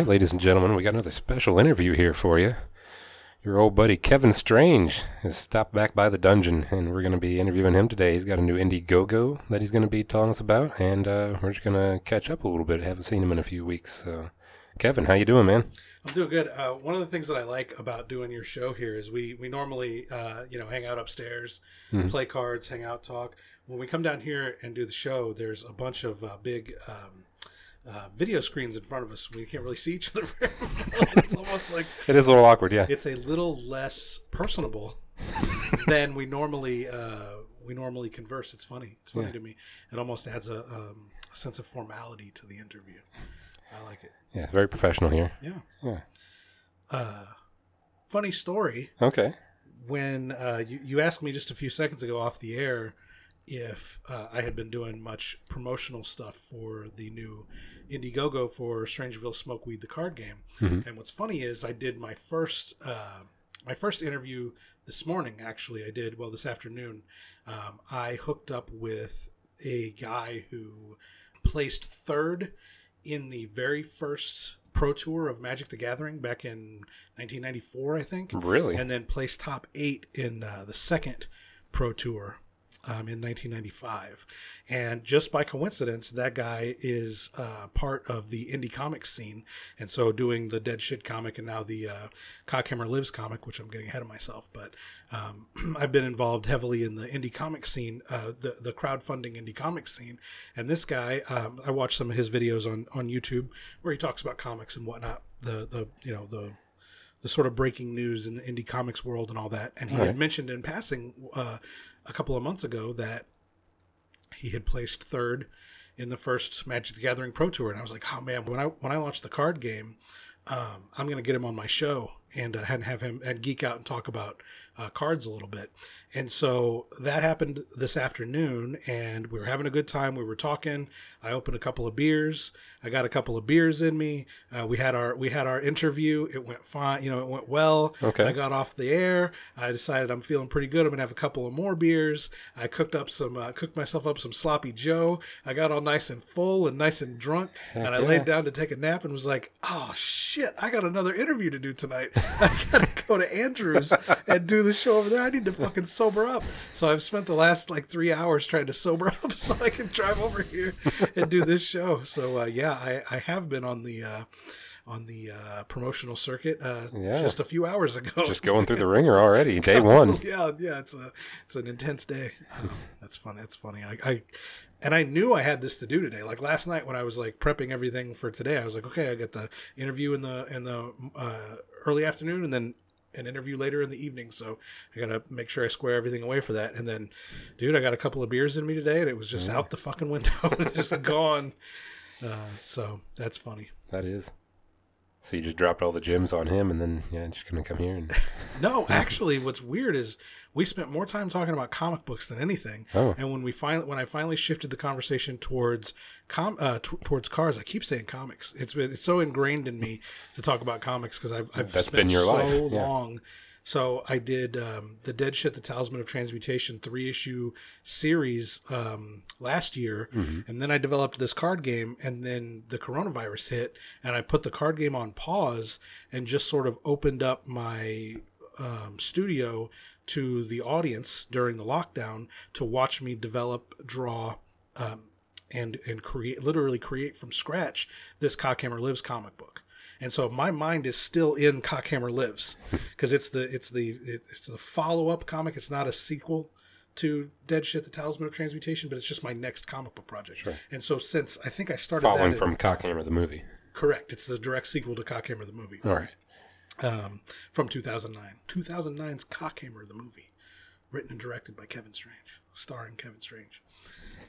Right, ladies and gentlemen, we got another special interview here for you. Your old buddy Kevin Strange has stopped back by the dungeon, and we're going to be interviewing him today. He's got a new Indiegogo that he's going to be telling us about, and uh, we're just going to catch up a little bit. Haven't seen him in a few weeks. So, Kevin, how you doing, man? I'm doing good. Uh, one of the things that I like about doing your show here is we we normally uh, you know hang out upstairs, play cards, hang out, talk. When we come down here and do the show, there's a bunch of uh, big um, uh, video screens in front of us. We can't really see each other. it's almost like It is a little awkward, yeah. it's a little less personable than we normally uh, we normally converse. It's funny. It's funny Yeah. to me. It almost adds a, um, a sense of formality to the interview. I like it. Yeah, very professional here. Yeah. Yeah. Uh, funny story. Okay. when uh, you, you asked me just a few seconds ago off the air if uh, I had been doing much promotional stuff for the new Indiegogo for Strangeville Smokeweed, the card game. And what's funny is I did my first uh, my first interview this morning. Actually, I did well this afternoon. Um, I hooked up with a guy who placed third in the very first pro tour of Magic the Gathering back in 1994, I think Really? and then placed top eight in uh, the second pro tour um, in 1995 and just by coincidence that guy is uh, part of the indie comics scene and so doing the dead shit comic and now the uh, cockhammer lives comic which i'm getting ahead of myself but um, i've been involved heavily in the indie comics scene uh, the, the crowdfunding indie comics scene. And this guy um, i watched some of his videos on, on youtube where he talks about comics and whatnot the, the you know the the sort of breaking news in the indie comics world and all that. And he had mentioned in passing uh, a couple of months ago that he had placed third in the first Magic the Gathering Pro Tour, and I was like, oh man, when I when I launched the card game, um, I'm gonna get him on my show and uh, and have him and geek out and talk about uh, cards a little bit. And so that happened this afternoon, and we were having a good time. We were talking. I opened a couple of beers. I got a couple of beers in me. Uh, we had our we had our interview. It went fine. You know, it went well. Okay. I got off the air. I decided I'm feeling pretty good. I'm gonna have a couple of more beers. I cooked up some uh, cooked myself up some sloppy Joe. I got all nice and full and nice and drunk, and I yeah. laid down to take a nap and was like, "Oh shit, I got another interview to do tonight. I gotta go to Andrews and do the show over there. I need to fucking sober up." So I've spent the last like three hours trying to sober up so I can drive over here and do this show. So uh, yeah, I, I have been on the. Uh, on the uh, promotional circuit, uh, Yeah. just a few hours ago. Just going through the wringer already. Day one. yeah, yeah, it's a it's an intense day. Um, that's funny. That's funny. I, I and I knew I had this to do today. Like last night when I was like prepping everything for today, I was like, okay, I got the interview in the in the uh, early afternoon, and then an interview later in the evening. So I gotta make sure I square everything away for that. And then, dude, I got a couple of beers in me today, and it was just out the fucking window. it was just gone. Uh, so that's funny. That is. So you just dropped all the gems on him, and then yeah, just gonna come here and No, actually, what's weird is we spent more time talking about comic books than anything. Oh. And when we finally, when I finally shifted the conversation towards com, uh, t- towards cars, I keep saying comics. It's been it's so ingrained in me to talk about comics because I've, I've That's spent been your so life, yeah. long. So I did um, the Dead Shit, the Talisman of Transmutation three issue series um, last year, Mm-hmm. and then I developed this card game, and then the coronavirus hit, and I put the card game on pause and just sort of opened up my um, studio to the audience during the lockdown to watch me develop, draw, um, and and create literally create from scratch this Cockhammer Lives comic book. And so my mind is still in Cockhammer Lives because it's the it's the it, it's the follow up comic. It's not a sequel to Dead Shit: The Talisman of Transmutation, but it's just my next comic book project. And so since I think I started following in- from Cockhammer the movie. correct, it's the direct sequel to Cockhammer the movie All right. Um, from 2009. 2009's Cockhammer, the movie, written and directed by Kevin Strange, starring Kevin Strange.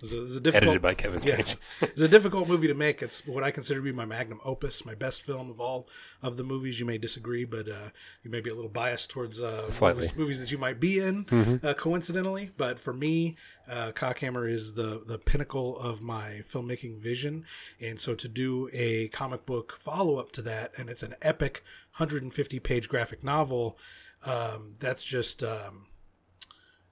It's a, it's a difficult, Edited by Kevin yeah, Strange. it's a difficult movie to make. It's what I consider to be my magnum opus, my best film of all of the movies. You may disagree, but uh, you may be a little biased towards uh, movies, movies that you might be in, uh, coincidentally. But for me, uh, Cockhammer is the the pinnacle of my filmmaking vision, and so to do a comic book follow up to that, and it's an epic 150 page graphic novel. Um, that's just um,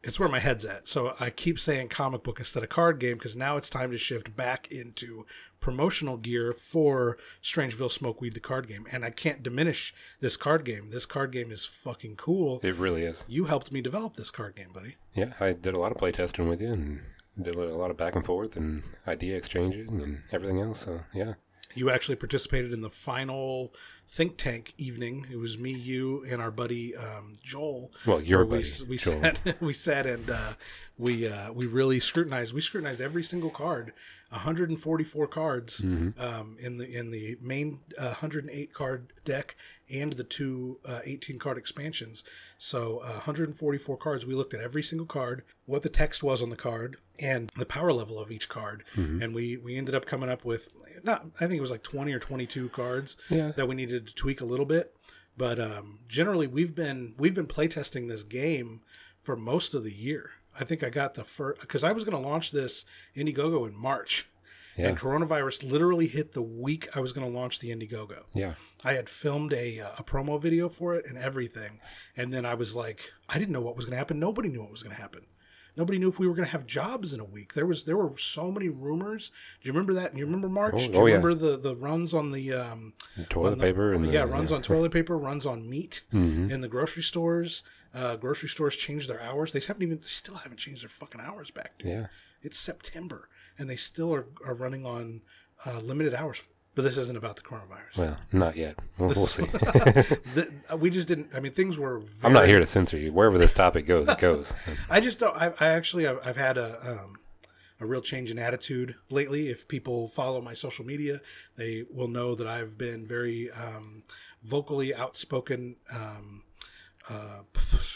it's where my head's at. So I keep saying comic book instead of card game because now it's time to shift back into promotional gear for Strangeville Smokeweed the card game. And I can't diminish this card game. This card game is fucking cool. It really is. You helped me develop this card game, buddy. Yeah, I did a lot of playtesting with you and did a lot of back and forth and idea exchanging and everything else. So yeah, You actually participated in the final think tank evening. It was me, you, and our buddy um, Joel. Well, your where buddy, we, we Joel. sat we sat and uh, we uh, we really scrutinized. We scrutinized every single card. 144 cards Mm-hmm. um, in the in the main uh, 108 card deck and the two uh, 18 card expansions. So uh, 144 cards. We looked at every single card, what the text was on the card, and the power level of each card. Mm-hmm. And we we ended up coming up with not I think it was like 20 or 22 cards Yeah. that we needed to tweak a little bit. But um, generally, we've been we've been playtesting this game for most of the year. I think I got the first because I was going to launch this Indiegogo in March, Yeah. and coronavirus literally hit the week I was going to launch the Indiegogo. yeah, I had filmed a uh, a promo video for it and everything, and then I was like, I didn't know what was going to happen. Nobody knew what was going to happen. Nobody knew if we were going to have jobs in a week. There was there were so many rumors. Do you remember that? Do you remember March? Oh, Do you oh, yeah. remember the the runs on the um, toilet on the- paper and the, yeah, runs on toilet paper, runs on meat in the grocery stores. Uh, grocery stores changed their hours. They haven't even, they still haven't changed their fucking hours back. Dude. Yeah, It's September, and they still are, are running on uh, limited hours. But this isn't about the coronavirus. well, not yet. We'll, we'll see. The- we just didn't. I mean, things were. I'm not here to censor you. Wherever this topic goes, it goes. I just don't. I, I actually, I've, I've had a um, a real change in attitude lately. If people follow my social media, they will know that I've been very um, vocally outspoken. Um, uh,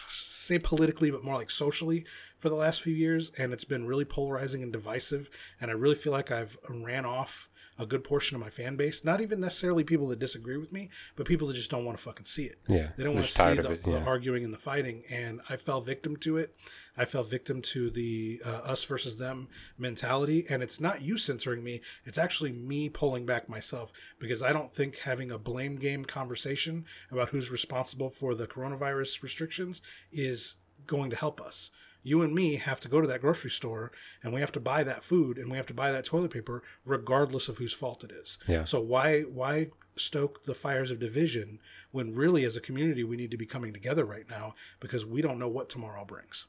say politically, but more like socially for the last few years, and it's been really polarizing and divisive. And I really feel like I've ran off a good portion of my fan base. Not even necessarily people that disagree with me, but people that just don't want to fucking see it. Yeah, They don't want to see the, it, the arguing and the fighting, and I fell victim to it. I fell victim to the uh, us versus them mentality, and it's not you censoring me; it's actually me pulling back myself because I don't think having a blame game conversation about who's responsible for the coronavirus restrictions is going to help us. You and me have to go to that grocery store and we have to buy that food and we have to buy that toilet paper regardless of whose fault it is. Yeah. So why why stoke the fires of division when really as a community we need to be coming together right now because we don't know what tomorrow brings.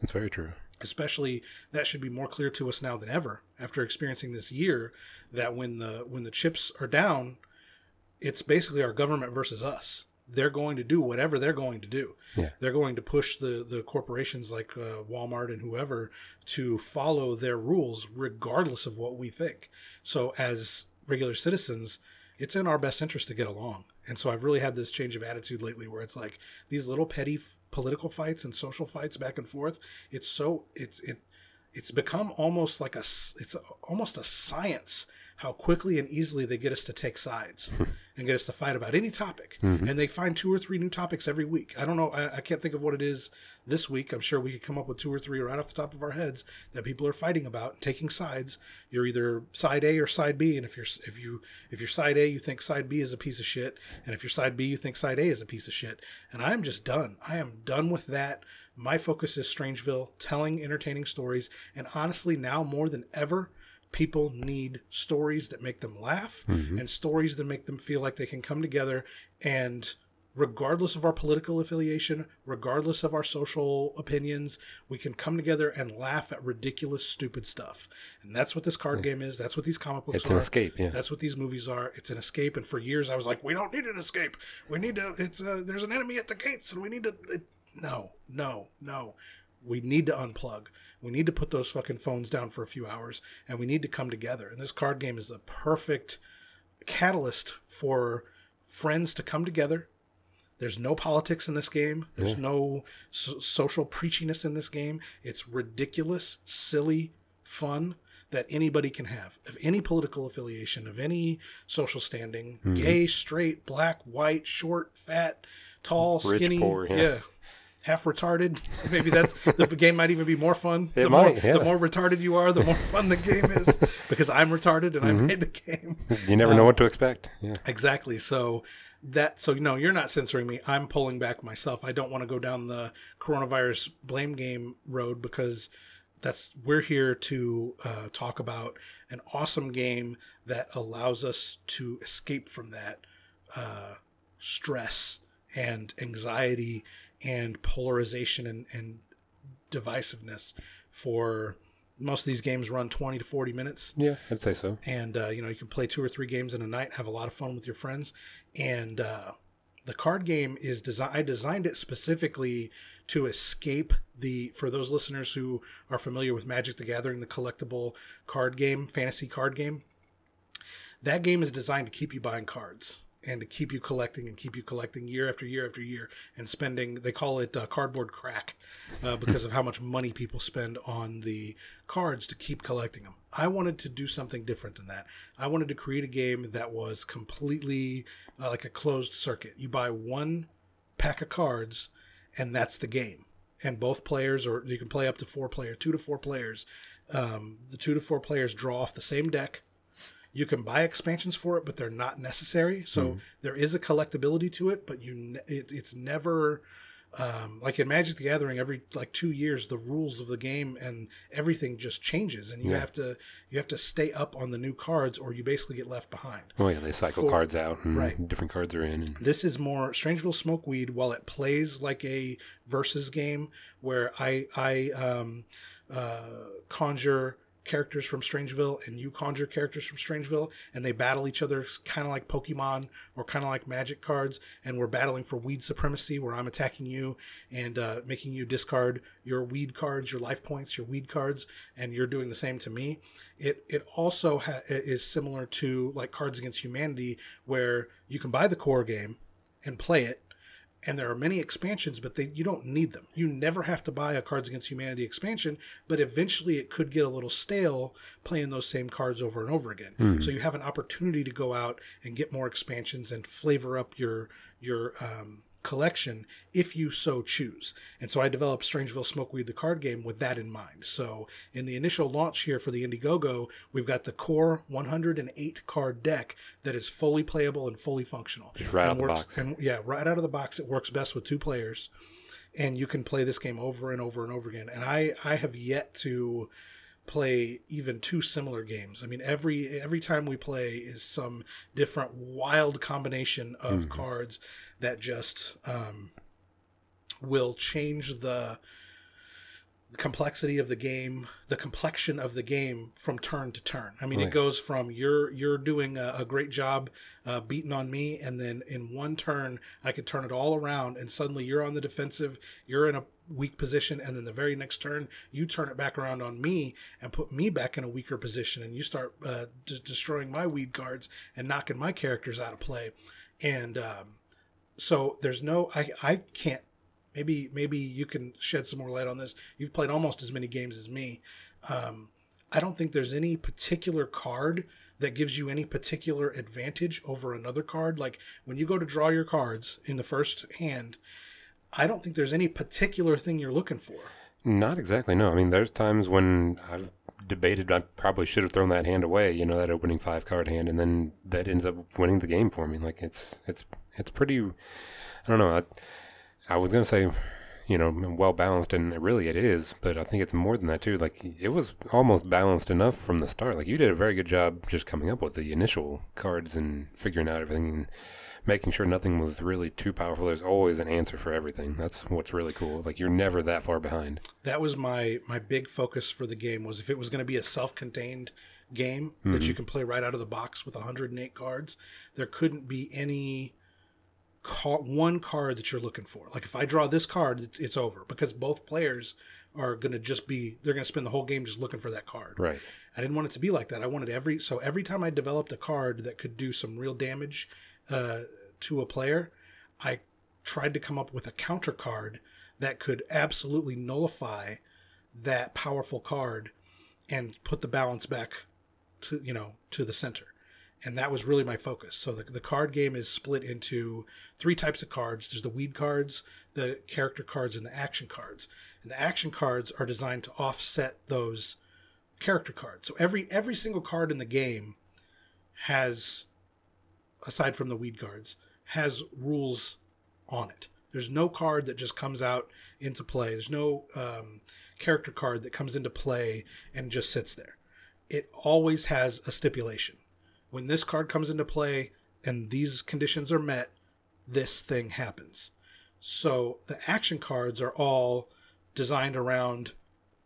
It's very true. Especially that should be more clear to us now than ever after experiencing this year that when the when the chips are down, it's basically our government versus us. They're going to do whatever they're going to do. Yeah. They're going to push the the corporations like uh, Walmart and whoever to follow their rules regardless of what we think. So as regular citizens, it's in our best interest to get along. And so I've really had this change of attitude lately where it's like these little petty f- political fights and social fights back and forth. It's so it's it it's become almost like a it's almost a science how quickly and easily they get us to take sides and get us to fight about any topic. Mm-hmm. And they find two or three new topics every week. I don't know I, I can't think of what it is this week. I'm sure we could come up with two or three right off the top of our heads that people are fighting about and taking sides. You're either side a or side b and if you're if you if you're side a you think side b is a piece of shit and if you're side b you think side a is a piece of shit. And i'm just done. I am done with that. My focus is Strangeville, telling entertaining stories, and honestly, now more than ever, people need stories that make them laugh and stories that make them feel like they can come together and regardless of our political affiliation, regardless of our social opinions, we can come together and laugh at ridiculous, stupid stuff. And that's what this card game is. That's what these comic books It's are. an escape. Yeah, That's what these movies are. It's an escape. And for years, I was like, we don't need an escape. We need to. It's uh there's an enemy at the gates, and we need to. It, no, no, no. We need to unplug. We need to put those fucking phones down for a few hours, and we need to come together. And this card game is the perfect catalyst for friends to come together. There's no politics in this game. There's no so- social preachiness in this game. It's ridiculous, silly, fun that anybody can have of any political affiliation, of any social standing, mm-hmm. gay, straight, black, white, short, fat, tall, Rich, skinny, poor, yeah. yeah. Half retarded. Maybe that's the game might even be more fun. It the more might, yeah. the more retarded you are, the more fun the game is. Because I'm retarded and Mm-hmm. I made the game. you never know what to expect. Yeah, Exactly. So that so no you're not censoring me i'm pulling back myself i don't want to go down the coronavirus blame game road because that's we're here to uh, talk about an awesome game that allows us to escape from that uh, stress and anxiety and polarization and, and divisiveness for most of these games run 20 to 40 minutes. Yeah, I'd say so. and uh, you know you can play two or three games in a night have a lot of fun with your friends. And uh, the card game is designed i designed it specifically to escape the for those listeners who are familiar with magic the gathering the collectible card game fantasy card game that game is designed to keep you buying cards and to keep you collecting and keep you collecting year after year after year and spending they call it uh, cardboard crack uh, because of how much money people spend on the cards to keep collecting them i wanted to do something different than that. I wanted to create a game that was completely uh, like a closed circuit. You buy one pack of cards and that's the game. And both players or you can play up to four player, two to four players um, the two to four players draw off the same deck you can buy expansions for it, but they're not necessary. So there is a collectability to it, but you ne- it, it's never um, like in Magic the Gathering. Every like two years, the rules of the game and everything just changes, and you Yeah. have to you have to stay up on the new cards, or you basically get left behind. Oh yeah, they cycle For- cards out and right. different cards are in. And, This is more Strangeville Smokeweed. While it plays like a versus game where I I um, uh, conjure characters from Strangeville and you conjure characters from Strangeville and they battle each other kind of like Pokemon or kind of like Magic cards and we're battling for weed supremacy where I'm attacking you and uh, making you discard your weed cards, your life points, your weed cards, and you're doing the same to me. It it also ha- is similar to like Cards Against Humanity where you can buy the core game and play it and there are many expansions, but they you don't need them. You never have to buy a Cards Against Humanity expansion, but eventually it could get a little stale playing those same cards over and over again. So you have an opportunity to go out and get more expansions and flavor up your your um, collection if you so choose. And so I developed Strangeville Smokeweed the card game with that in mind. So in the initial launch here for the Indiegogo, we've got the core 108 card deck that is fully playable and fully functional. Just right And out the box. And yeah, right out of the box, it works best with two players, and you can play this game over and over and over again. And I I have yet to play even two similar games. I mean, every every time we play is some different wild combination of cards that just um, will change the the complexity of the game, the complexion of the game from turn to turn. I mean, it goes from you're you're doing a, a great job uh, beating on me, and then in one turn I could turn it all around, and suddenly you're on the defensive, you're in a weak position, and then the very next turn you turn it back around on me and put me back in a weaker position, and you start uh, d- destroying my weed cards and knocking my characters out of play, and um, so there's no I I can't maybe maybe you can shed some more light on this. You've played almost as many games as me. Um, I don't think there's any particular card that gives you any particular advantage over another card. Like when you go to draw your cards in the first hand, I don't think there's any particular thing you're looking for. Not exactly. No, I mean, there's times when I've debated I probably should have thrown that hand away. You know, that opening five card hand, and then that ends up winning the game for me. Like it's it's it's pretty. I don't know. I, I was gonna say, you know, well balanced, and really it is, but I think it's more than that too. Like it was almost balanced enough from the start. Like you did a very good job just coming up with the initial cards and figuring out everything. And, Making sure nothing was really too powerful. There's always an answer for everything. That's what's really cool. Like you're never that far behind. that was my my big focus for the game was if it was going to be a self-contained game that you mm-hmm. can play right out of the box with 108 cards there couldn't be any ca- one card that you're looking for like if i draw this card it's, it's over because both players are going to just be they're going to spend the whole game just looking for that card Right. I didn't want it to be like that. I wanted every so every time I developed a card that could do some real damage uh, to a player, I tried to come up with a counter card that could absolutely nullify that powerful card and put the balance back to you know to the center. And that was really my focus. So the, the card game is split into three types of cards. There's the weed cards, the character cards, and the action cards. And the action cards are designed to offset those character cards. So every every single card in the game has, aside from the weed cards, has rules on it. There's no card that just comes out into play. There's no um, character card that comes into play and just sits there. It always has a stipulation. When this card comes into play and these conditions are met, this thing happens. So the action cards are all designed around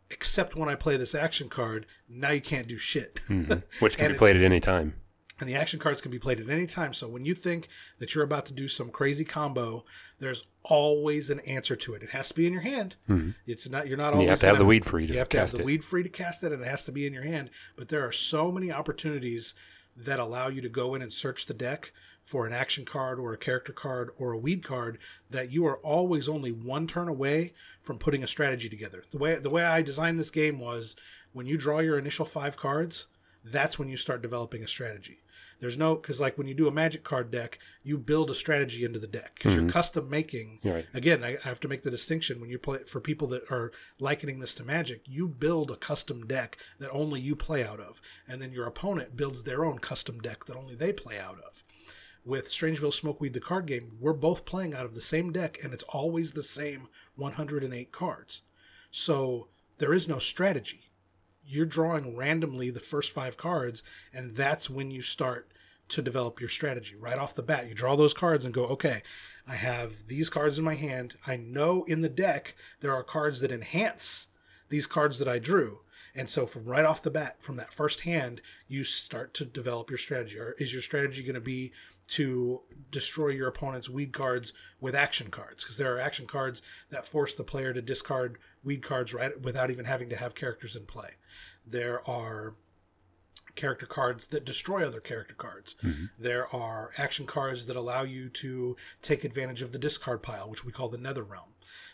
except when I play this action card, now you can't do shit. Mm-hmm. Which can be played at any time. and the action cards can be played at any time. So when you think that you're about to do some crazy combo, there's always an answer to it. It has to be in your hand. It's not you're not And always you have to have the weed free to you have to have the it. weed free to cast it, and it has to be in your hand. But there are so many opportunities that allow you to go in and search the deck for an action card or a character card or a weed card that you are always only one turn away from putting a strategy together. The way the way I designed this game was when you draw your initial five cards, that's when you start developing a strategy. There's no because like when you do a magic card deck, you build a strategy into the deck because you're custom making. Mm-hmm. Right. Again, I, I have to make the distinction when you play for people that are likening this to Magic. You build a custom deck that only you play out of, and then your opponent builds their own custom deck that only they play out of. With Strangeville Smokeweed, the card game, we're both playing out of the same deck, and it's always the same 108 cards. So there is no strategy you're drawing randomly the first five cards, and that's when you start to develop your strategy. Right off the bat, you draw those cards and go, okay, I have these cards in my hand. I know in the deck there are cards that enhance these cards that I drew. And so from right off the bat, from that first hand, you start to develop your strategy. Or is your strategy going to be to destroy your opponent's weed cards with action cards? Because there are action cards that force the player to discard weed cards right without even having to have characters in play. There are character cards that destroy other character cards. Mm-hmm. There are action cards that allow you to take advantage of the discard pile, which we call the Nether Realm.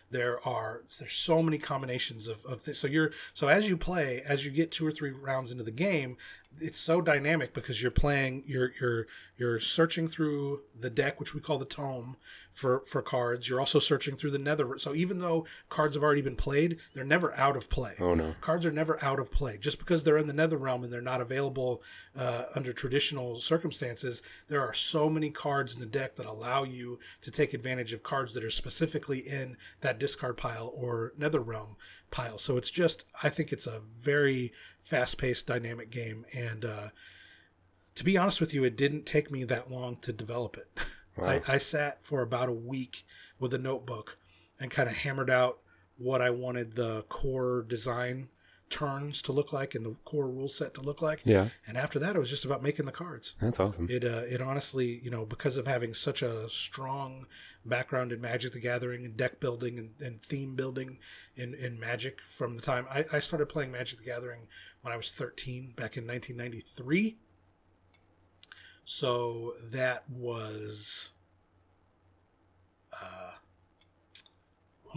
There are there's so many combinations of, of this. So you're so as you play, as you get two or three rounds into the game, it's so dynamic because you're playing you're you're you're searching through the deck, which we call the tome for for cards. You're also searching through the Nether. So even though cards have already been played, they're never out of play Oh no. cards are never out of play just because they're in the nether realm and they're not available uh, under traditional circumstances there are so many cards in the deck that allow you to take advantage of cards that are specifically in that discard pile or nether realm pile so it's just i think it's a very fast-paced dynamic game and uh, to be honest with you it didn't take me that long to develop it. I, I sat for about a week with a notebook and kind of hammered out what I wanted the core design turns to look like and the core rule set to look like. Yeah, And after that, it was just about making the cards. that's awesome. It uh, it honestly, you know, because of having such a strong background in Magic the Gathering and deck building and, and theme building in, in Magic from the time I, I started playing Magic the Gathering when I was 13 back in 1993. So that was uh,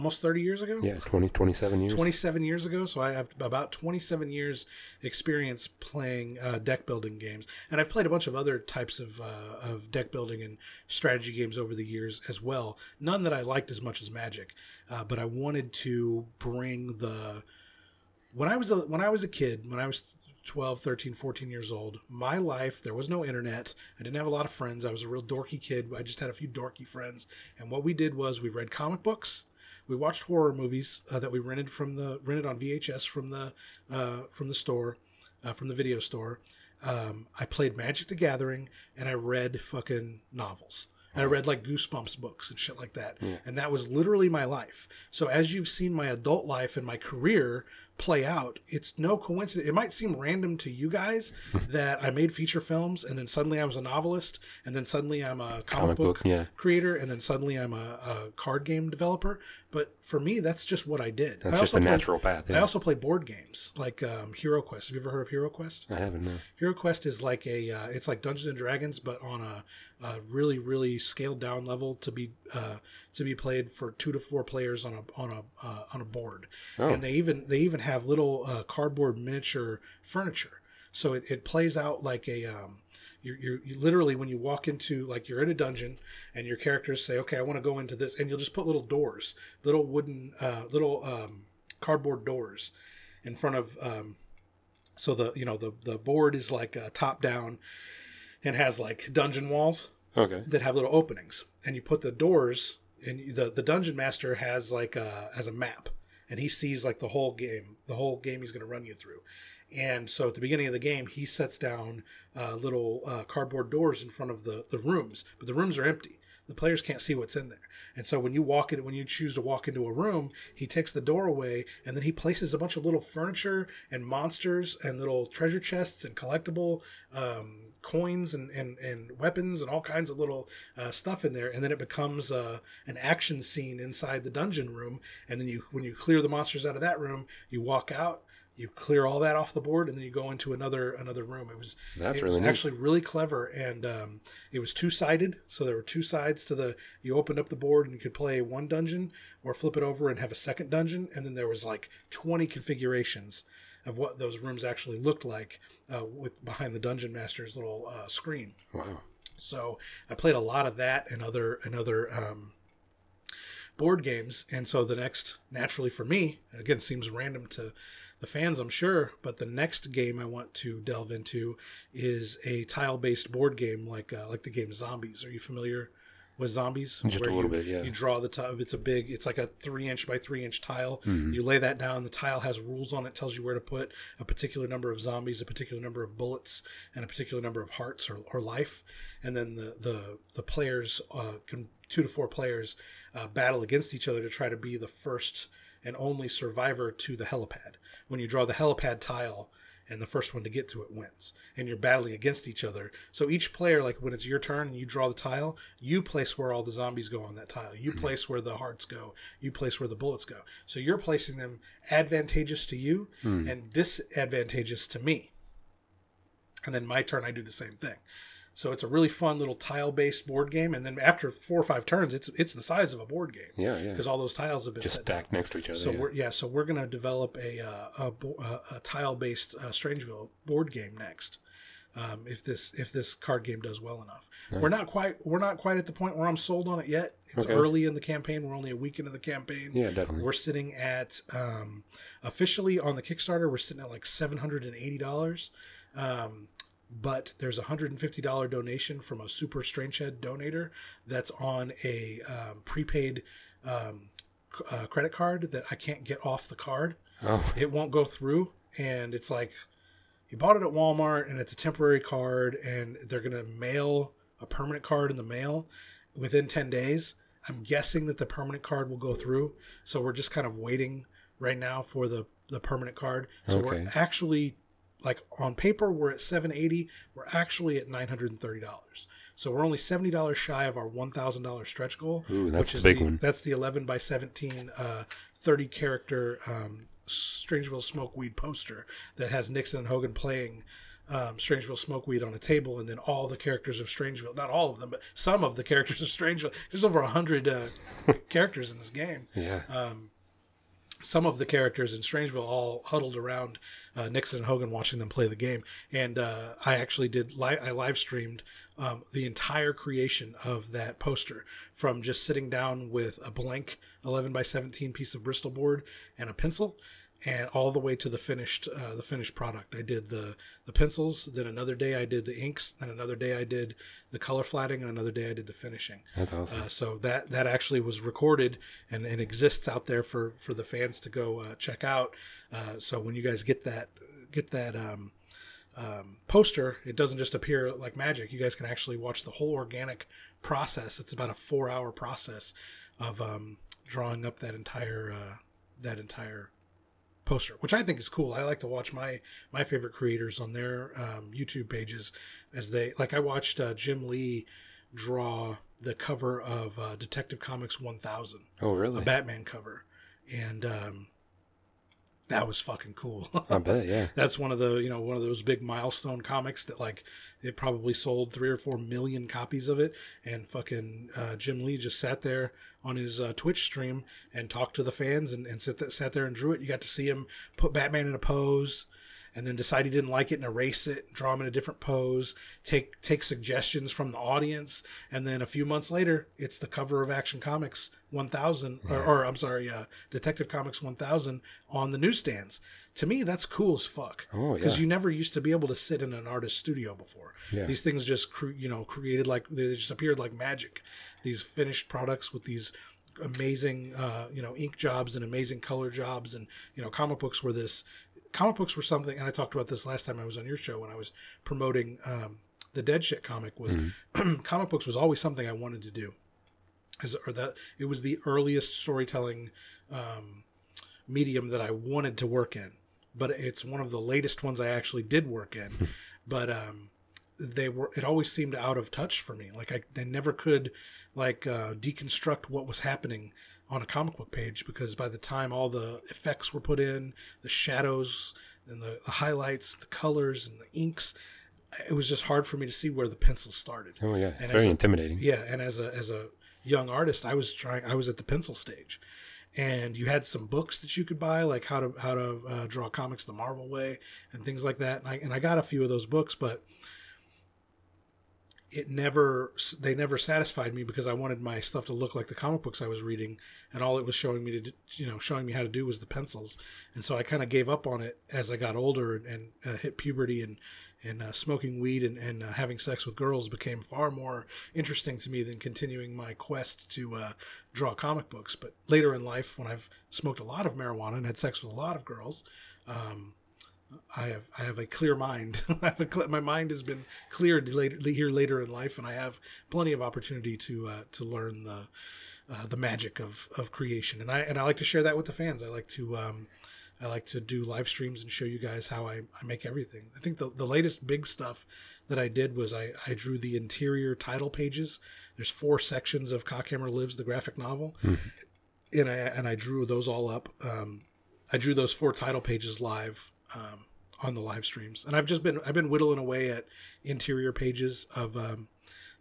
almost 30 years ago. Yeah, 20, 27 years. 27 years ago so i have about 27 years experience playing uh, deck building games. And i've played a bunch of other types of, uh, of deck building and strategy games over the years as well. None that i liked as much as magic uh, but i wanted to bring the when i was a when i was a kid when i was 12 13 14 years old my life there was no internet. I didn't have a lot of friends. I was a real dorky kid. I just had a few dorky friends. And what we did was we read comic books we watched horror movies uh, that we rented from the rented on VHS from the uh, from the store, uh, from the video store. Um, I played Magic the Gathering and I read fucking novels. And I read like Goosebumps books and shit like that. And that was literally my life. So as you've seen my adult life and my career play out, it's no coincidence. It might seem random to you guys that I made feature films and then suddenly I was a novelist and then suddenly I'm a comic, Comic book, book, yeah. creator and then suddenly I'm a, a card game developer. But for me, that's just what I did. That's I just also a played- natural path. I also play board games like um, Hero Quest. Have you ever heard of Hero Quest? I haven't. No. Hero Quest is like a uh, it's like Dungeons and Dragons, but on a, a really really scaled down level to be uh, to be played for two to four players on a on a uh, on a board. Oh. And they even they even have little uh, cardboard miniature furniture, so it, it plays out like a um, you're, you're you literally when you walk into like you're in a dungeon and your characters say okay i want to go into this and you'll just put little doors little wooden uh, little um, cardboard doors in front of um, so the you know the the board is like uh, top down and has like dungeon walls Okay. that have little openings, and you put the doors. And the the dungeon master has like a has a map, and he sees like the whole game, the whole game he's going to run you through. And so at the beginning of the game, he sets down uh, little uh, cardboard doors in front of the the rooms, but the rooms are empty. The players can't see what's in there. And so when you walk in, when you choose to walk into a room, he takes the door away and then he places a bunch of little furniture and monsters and little treasure chests and collectible um, coins and, and, and weapons and all kinds of little uh, stuff in there. And then it becomes uh, an action scene inside the dungeon room. And then you, when you clear the monsters out of that room, you walk out you clear all that off the board and then you go into another another room it was That's it really was neat. actually really clever and um, it was two sided so there were two sides to the you opened up the board and you could play one dungeon or flip it over and have a second dungeon and then there was like 20 configurations of what those rooms actually looked like uh, with behind the dungeon master's little uh, screen Wow. so I played a lot of that and other and other um, board games. And so the next, naturally for me, again, seems random to the fans, I'm sure, but the next game I want to delve into is a tile-based board game like uh, like the game Zombies. Are you familiar with Zombies? Just a little you- bit, yeah. You draw the tile. It's a big. It's like a three inch by three inch tile. Mm-hmm. You lay that down. The tile has rules on it. Tells you where to put a particular number of zombies, a particular number of bullets, and a particular number of hearts or, or life. And then the the the players, uh, can, two to four players, uh, battle against each other to try to be the first and only survivor to the helipad. When you draw the helipad tile, and the first one to get to it wins. And you're battling against each other. So each player, like when it's your turn and you draw the tile, you place where all the zombies go on that tile. You mm-hmm. place where the hearts go. You place where the bullets go. So you're placing them advantageous to you hmm. and disadvantageous to me. And then my turn, I do the same thing. So it's a really fun little tile-based board game. And then after four or five turns, it's it's the size of a board game Yeah, yeah. because all those tiles have been Just set down. stacked next to each other. So yeah. we're yeah, so we're gonna develop a uh, a, a, a tile based uh, Strangeville board game next. Um, if this if this card game does well enough, we're not quite we're not quite at the point where I'm sold on it yet. It's Okay. early in the campaign. We're only a week into the campaign. Yeah, definitely. We're sitting at um, officially on the Kickstarter. We're sitting at like seven hundred and eighty dollars. Um, but there's a hundred and fifty dollar donation from a super strange head donator that's on a um, prepaid um, c- uh, credit card that I can't get off the card. Oh, It won't go through, and it's like he bought it at Walmart, and it's a temporary card, and they're gonna mail a permanent card in the mail within ten days. I'm guessing that the permanent card will go through, so we're just kind of waiting right now for the the permanent card. So Okay. we're actually like on paper we're at 780 we're actually at $930 so we're only $70 shy of our $1000 stretch goal Ooh, that's which the is big the, one. that's the 11 by 17 uh, 30 character um, strangeville smokeweed poster that has nixon and hogan playing um, Strangeville Smokeweed on a table, and then all the characters of Strangeville, not all of them, but some of the characters of Strangeville. There's over a hundred uh, characters in this game yeah. Um, some of the characters in Strangeville all huddled around uh, Nixon and Hogan watching them play the game. And uh, I actually did li- I live streamed um, the entire creation of that poster from just sitting down with a blank 11 by 17 piece of Bristol board and a pencil. And all the way to the finished, uh, the finished product. I did the the pencils. Then another day I did the inks. Then another day I did the color flatting. And another day I did the finishing. That's awesome. Uh, so that that actually was recorded and, and exists out there for for the fans to go uh, check out. Uh, so when you guys get that get that um, um, poster, it doesn't just appear like magic. You guys can actually watch the whole organic process. It's about a four hour process of um, drawing up that entire uh, that entire poster, which I think is cool. I like to watch my my favorite creators on their um, YouTube pages as they like. I watched uh, Jim Lee draw the cover of uh, Detective Comics 1000, oh, really? a? Batman cover, and um, that was fucking cool. I bet, yeah. That's one of the you know one of those big milestone comics that like it probably sold three or four million copies of it, and fucking uh, Jim Lee just sat there on his uh, Twitch stream and talked to the fans and, and sit th- sat there and drew it. You got to see him put Batman in a pose, and then decide he didn't like it and erase it, draw him in a different pose, take take suggestions from the audience, and then a few months later, it's the cover of Action Comics 1000, or, or I'm sorry, uh, Detective Comics 1000 on the newsstands. To me, that's cool as fuck. Oh, Because yeah. you never used to be able to sit in an artist's studio before. Yeah. These things just cre- you know created like they just appeared like magic. These finished products with these amazing uh, you know ink jobs and amazing color jobs and you know comic books were this comic books were something and I talked about this last time I was on your show when I was promoting um, the Dead Shit comic was comic books was always something I wanted to do. As, or that it was the earliest storytelling um, medium that I wanted to work in, but it's one of the latest ones I actually did work in. but um, they were it always seemed out of touch for me. Like I, I never could like uh, deconstruct what was happening on a comic book page because by the time all the effects were put in, the shadows and the, the highlights, the colors and the inks, it was just hard for me to see where the pencil started. Oh yeah, it's as very a- intimidating. Yeah, and as a as a young artist, I was trying. I was at the pencil stage, and you had some books that you could buy, like how to how to uh, draw comics the Marvel way and things like that. And I and I got a few of those books, but it never they never satisfied me because I wanted my stuff to look like the comic books I was reading, and all it was showing me to you know showing me how to do was the pencils, and so I kind of gave up on it as I got older and, uh, hit puberty and and uh, smoking weed and, and uh, having sex with girls became far more interesting to me than continuing my quest to uh, draw comic books. But later in life, when I've smoked a lot of marijuana and had sex with a lot of girls, um, I have I have a clear mind. I have a cle my mind has been cleared later, here later in life, and I have plenty of opportunity to uh, to learn the uh, the magic of, of creation. And I and I like to share that with the fans. I like to um, I like to do live streams and show you guys how I, I make everything. I think the, the latest big stuff that I did was I, I drew the interior title pages. There's four sections of Cockhammer Lives, the graphic novel, and I and I drew those all up. Um, I drew those four title pages live um, on the live streams, and I've just been I've been whittling away at interior pages of um,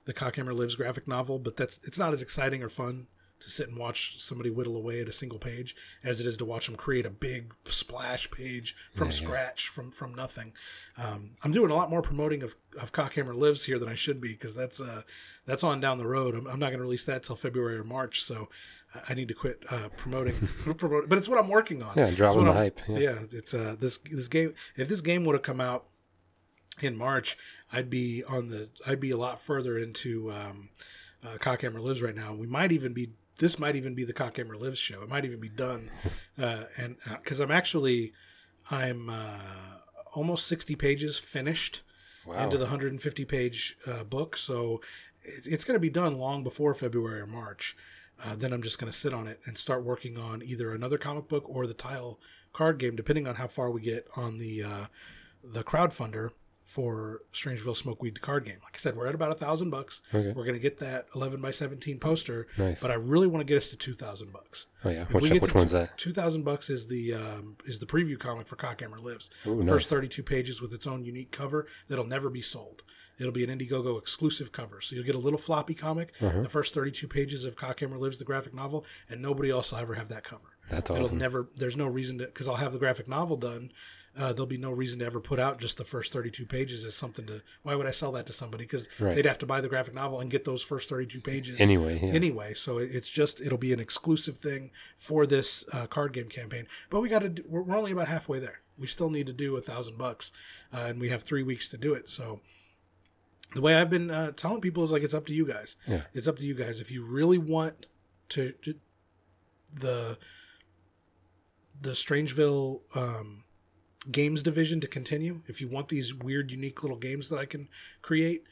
the Cockhammer Lives graphic novel, but that's it's not as exciting or fun to sit and watch somebody whittle away at a single page as it is to watch them create a big splash page from scratch from from nothing. Um, I'm doing a lot more promoting of, of Cockhammer Lives here than I should be because that's uh that's on down the road. I'm, I'm not going to release that till February or March, so I- need to quit uh, promoting. promote, but it's what I'm working on. Yeah, dropping the I'm- hype, yeah. yeah, it's uh this this game. If this game would have come out in March, I'd be on the I'd be a lot further into um, uh, Cockhammer Lives right now. We might even be this might even be the Cockhammer Lives show. It might even be done, uh, and because I'm actually I'm uh, almost 60 pages finished Wow. into the 150 page uh, book, so it, it's going to be done long before February or March. Uh, then I'm just going to sit on it and start working on either another comic book or the tile card game, depending on how far we get on the uh, the crowdfunder for Strangeville Smokeweed the card game. Like I said, we're at about a thousand bucks. We're going to get that 11 by 17 poster, Nice. but I really want to get us to 2,000 bucks. Oh yeah, which, which one's that? Two thousand bucks is the um, is the preview comic for Cockhammer Lives. Ooh, First thirty two pages with its own unique cover that'll never be sold. It'll be an Indiegogo exclusive cover, so you'll get a little floppy comic, Uh-huh. the first thirty two pages of Cockhammer Lives, the graphic novel, and nobody else will ever have that cover. That's awesome. It'll never. There's no reason to because I'll have the graphic novel done. Uh, there'll be no reason to ever put out just the first 32 pages as something to. Why would I sell that to somebody? Because Right. they'd have to buy the graphic novel and get those first 32 pages Anyway, yeah. anyway. So it's just it'll be an exclusive thing for this uh, card game campaign. But we got to. We're only about halfway there. We still need to do a thousand bucks, uh, and we have three weeks to do it. So the way I've been uh, telling people is like it's up to you guys. Yeah. It's up to you guys if you really want to, to the the Strangeville um, games division to continue. If you want these weird, unique little games that I can create,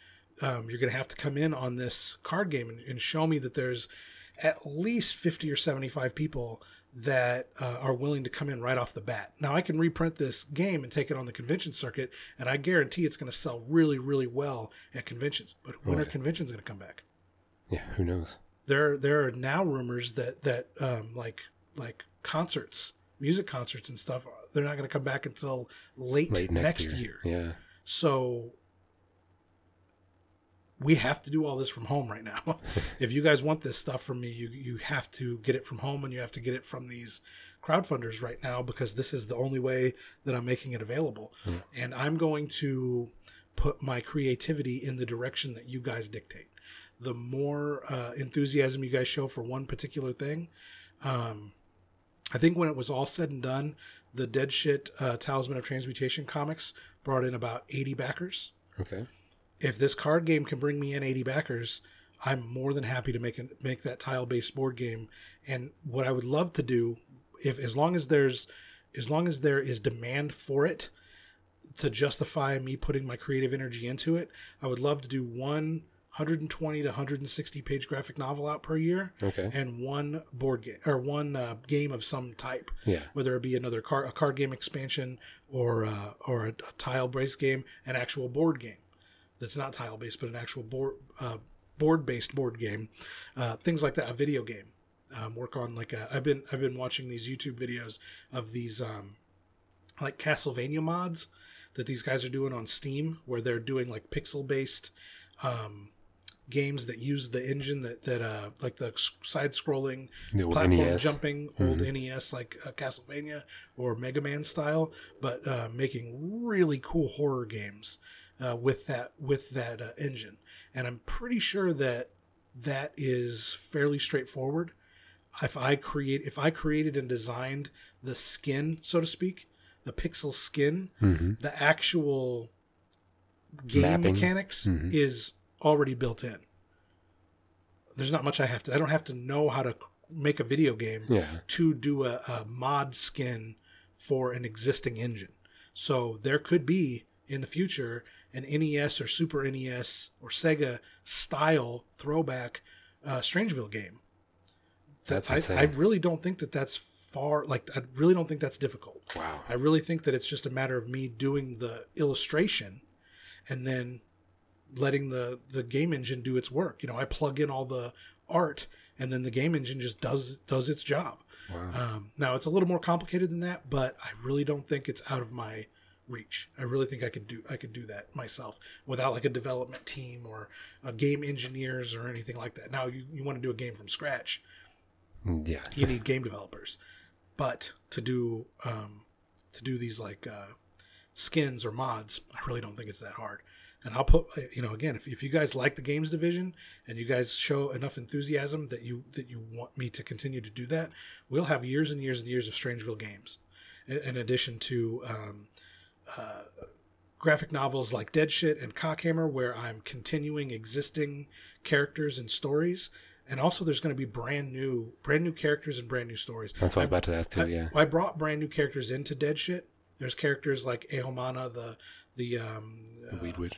um, you're going to have to come in on this card game and, and show me that there's at least 50 or 75 people that uh, are willing to come in right off the bat. Now, I can reprint this game and take it on the convention circuit, and I guarantee it's going to sell really, really well at conventions. But when are conventions going to come back? Yeah, who knows? there there are now rumors that that um, like like concerts, music concerts and stuff, they're not going to come back until late, Late next, next, year. year. Yeah. So we have to do all this from home right now. if you guys want this stuff from me, you you have to get it from home and you have to get it from these crowdfunders right now because this is the only way that I'm making it available, and I'm going to put my creativity in the direction that you guys dictate. The more uh, enthusiasm you guys show for one particular thing, um, I think when it was all said and done, the Dead Shit uh, Talisman of Transmutation comics brought in about 80 backers. Okay. If this card game can bring me in 80 backers, I'm more than happy to make it, make that tile based board game. And what I would love to do, if as long as there's as long as there is demand for it to justify me putting my creative energy into it, I would love to do one 120 to 160 page graphic novel out per year Okay. and one board game or one uh, game of some type Yeah. whether it be another card a card game expansion or uh, or a, a tile based game, an actual board game that's not tile based, but an actual board uh, board based board game, uh, things like that, a video game. Um, work on like i have been I've been watching these YouTube videos of these um, like Castlevania mods that these guys are doing on Steam, where they're doing like pixel based um, games that use the engine that that uh, like the side scrolling platform NES. jumping old NES like uh, Castlevania or Mega Man style, but uh, making really cool horror games uh, with that with that uh, engine. And I'm pretty sure that that is fairly straightforward. If I create if I created and designed the skin, so to speak, the pixel skin, the actual game Mapping. mechanics is already built in. There's not much I have to. I don't have to know how to make a video game Yeah. to do a, a mod skin for an existing engine. So there could be in the future an NES or Super NES or Sega style throwback uh, Strangeville game. That's I, insane. I really don't think that that's far. Like I really don't think that's difficult. wow. I really think that it's just a matter of me doing the illustration and then letting the the game engine do its work. You know, I plug in all the art and then the game engine just does does its job. Wow. Um, now it's a little more complicated than that, but I really don't think it's out of my reach. I really think I could do I could do that myself without like a development team or uh, game engineers or anything like that. Now you, you want to do a game from scratch, yeah. you need game developers but to do um, to do these like uh, skins or mods i really don't think it's that hard and i'll put you know again if, if you guys like the games division and you guys show enough enthusiasm that you that you want me to continue to do that we'll have years and years and years of strangeville games in, in addition to um, uh, graphic novels like Dead Shit and Cockhammer, where I'm continuing existing characters and stories. And also, there's going to be brand new, brand new characters and brand new stories. That's what I was about to ask too. Yeah. I brought brand new characters into Dead Shit. There's characters like Eomana, the the um, The Weed Witch.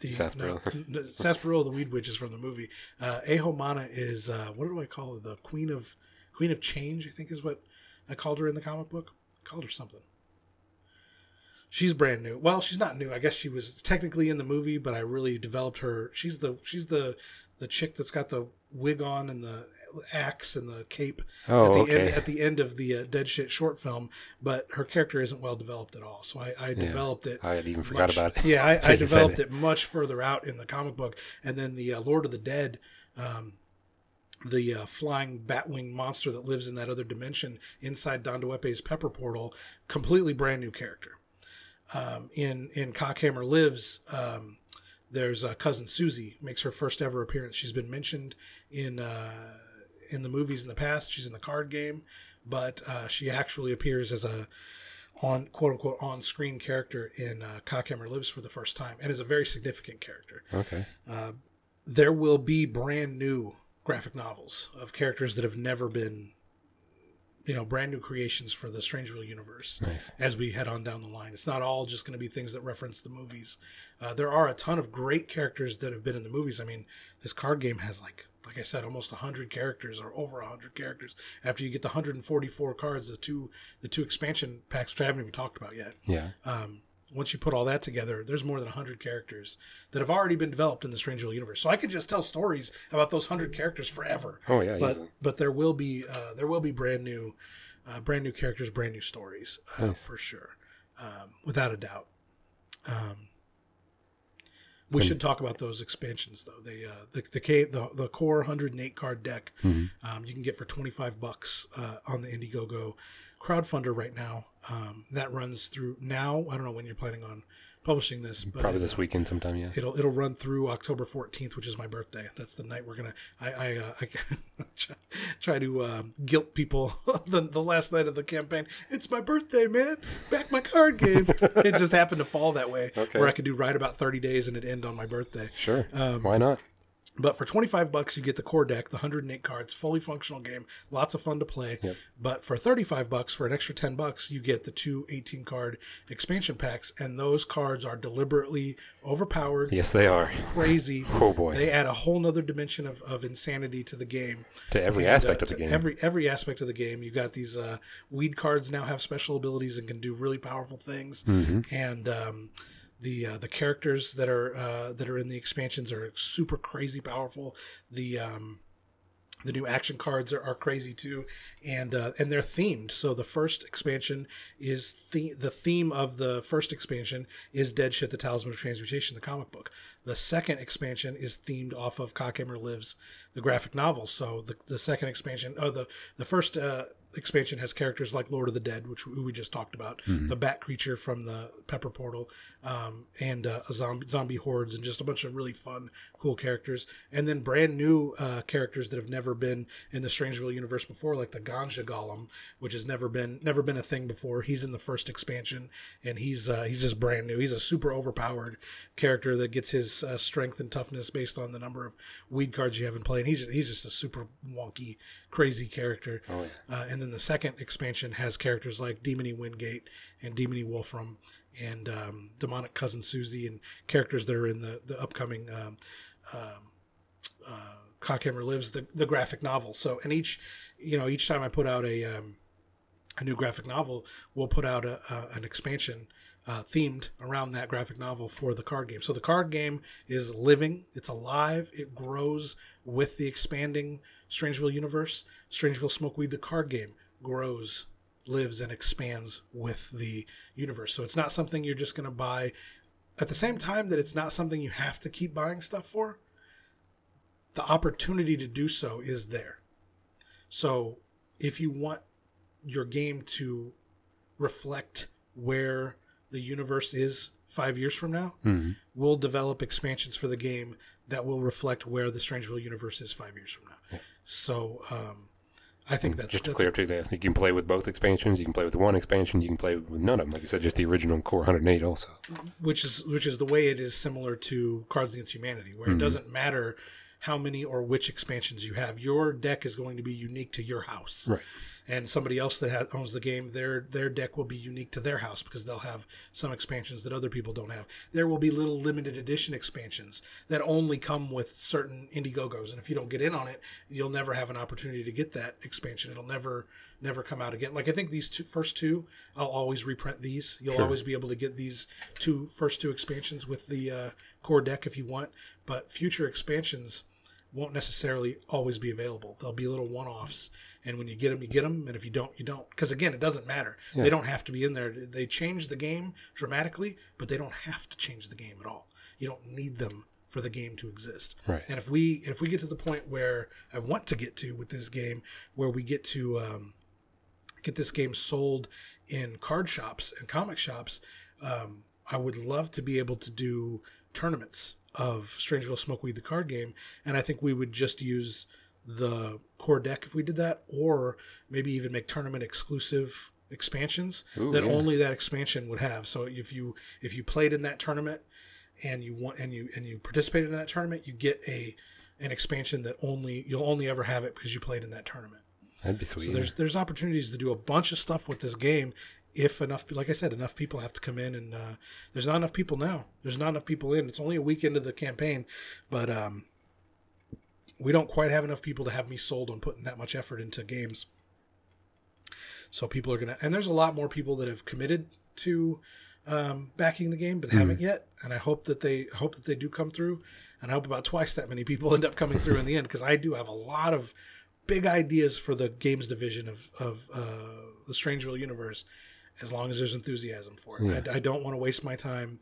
the Sarsaparilla. no, Sarsaparilla, the Weed Witch is from the movie. Uh, Ehomana is uh, what do I call her? The Queen of Queen of Change, I think is what I called her in the comic book. I called her something. She's brand new. Well, she's not new. I guess she was technically in the movie, but I really developed her. She's the she's the the chick that's got the wig on and the axe and the cape Oh, at the okay. end at the end of the uh, Dead Shit short film. But her character isn't well developed at all. So I, I developed it. I had even forgot about it. Yeah, I, I developed it. it much further out in the comic book, and then the uh, Lord of the Dead, um, the uh, flying batwing monster that lives in that other dimension inside Don DeWepe's Pepper Portal, completely brand new character. Um, in in Cockhammer Lives, um, there's uh, cousin Susie makes her first ever appearance. She's been mentioned in uh, in the movies in the past. She's in the card game, but uh, she actually appears as a on quote unquote on screen character in uh, Cockhammer Lives for the first time, and is a very significant character. Okay. There will be brand new graphic novels of characters that have never been, you know, brand new creations for the Strangeville universe Nice. as we head on down the line. It's not all just going to be things that reference the movies. Uh, there are a ton of great characters that have been in the movies. I mean, this card game has like, like I said, almost hundred characters or over hundred characters. After you get the 144 cards, the two the two expansion packs, which I haven't even talked about yet. Yeah. Um, once you put all that together, there's more than 100 characters that have already been developed in the Strangeville universe. So I could just tell stories about those 100 characters forever. Oh, yeah, But easily. but there will be uh, there will be brand new uh, brand new characters, brand new stories uh, Nice. for sure. Um, without a doubt. Um, We should talk about those expansions though. They uh, the the, K, the the core 108 card deck um, you can get for 25 bucks uh, on the Indiegogo crowdfunder right now. Um, that runs through now. I don't know when you're planning on publishing this, but Probably it, this uh, weekend sometime, yeah. It'll it'll run through October 14th, which is my birthday. That's the night we're gonna. I I, uh, I try, to um, guilt people the the last night of the campaign. It's my birthday, man. Back my card game. it just happened to fall that way, Okay. where I could do right about 30 days and it end on my birthday. Sure. um, Why not? But for 25 bucks, you get the core deck, the 108 cards, fully functional game, lots of fun to play. Yep. But for 35 bucks, for an extra 10 bucks, you get the two 18 card expansion packs, and those cards are deliberately overpowered, Yes, they are. crazy. Oh, boy. They add a whole nother dimension of, of insanity to the game. To every And, aspect uh, of the game. Every every aspect of the game. You got these uh, weed cards now have special abilities and can do really powerful things. Mm-hmm. And um, the uh, the characters that are uh, that are in the expansions are super crazy powerful. The um, the new action cards are, are crazy too, and uh, and they're themed. So the first expansion is the the theme of the first expansion is Dead Shit: The Talisman of Transmutation, the comic book. The second expansion is themed off of Cockhammer Lives, the graphic novel. So the the second expansion, oh the the first uh, expansion has characters like Lord of the Dead, which we just talked about, the Bat creature from the Pepper Portal, um, and uh, a zombie zombie hordes, and just a bunch of really fun, cool characters, and then brand new uh, characters that have never been in the Strangeville universe before, like the Ganja Golem, which has never been never been a thing before. He's in the first expansion, and he's uh, he's just brand new. He's a super overpowered character that gets his uh, strength and toughness based on the number of weed cards you have in play, and he's he's just a super wonky, crazy character. Oh, Uh, and then the second expansion has characters like Demony Wingate and Demony Wolfram and um, Demonic Cousin Susie and characters that are in the, the upcoming um, um, uh, Cockhammer Lives, the, the graphic novel. So, and each, you know, each time I put out a, um, a new graphic novel, we'll put out a, a, an expansion uh, themed around that graphic novel for the card game. So the card game is living, it's alive, it grows with the expanding Strangeville universe. Strangeville Smokeweed, the card game, grows, lives, and expands with the universe. So it's not something you're just going to buy. At the same time, that it's not something you have to keep buying stuff for, the opportunity to do so is there. So if you want your game to reflect where the universe is five years from now, Mhm. we'll develop expansions for the game that will reflect where the Strangeville universe is five years from now. So um, I think that's, Just to clear up too, that you can play with both expansions. You can play with one expansion. You can play with none of them. Like you said, just the original core 108 also. which is which is the way it is similar to Cards Against Humanity, where it doesn't matter how many or which expansions you have. Your deck is going to be unique to your house. Right. And somebody else that ha- owns the game, their their deck will be unique to their house because they'll have some expansions that other people don't have. There will be little limited edition expansions that only come with certain Indiegogos, and if you don't get in on it, you'll never have an opportunity to get that expansion. It'll never never come out again. Like I think these two first two, I'll always reprint these. You'll Sure. always be able to get these two first two expansions with the uh, core deck if you want, but future expansions won't necessarily always be available. They'll be little one-offs, and when you get them, you get them, and if you don't, you don't. Because again, it doesn't matter. They don't have to be in there. They change the game dramatically, but they don't have to change the game at all. You don't need them for the game to exist. Right. And if we if we get to the point where I want to get to with this game, where we get to um, get this game sold in card shops and comic shops, um, I would love to be able to do tournaments of Strangeville Smokeweed the card game, and I think we would just use the core deck if we did that, or maybe even make tournament exclusive expansions Ooh, that yeah. only that expansion would have. So if you if you played in that tournament and you want and you and you participated in that tournament, you get a an expansion that only you'll only ever have it because you played in that tournament. That'd be sweet. So there's there's opportunities to do a bunch of stuff with this game if enough like I said enough people have to come in and uh, there's not enough people now. There's not enough people in. It's only a week into the campaign, but um, we don't quite have enough people to have me sold on putting that much effort into games. So people are gonna and there's a lot more people that have committed to um, backing the game but haven't yet, and I hope that they hope that they do come through, and I hope about twice that many people end up coming through in the end because I do have a lot of big ideas for the games division of of uh, the Strangeville universe, as long as there's enthusiasm for it. I, I don't want to waste my time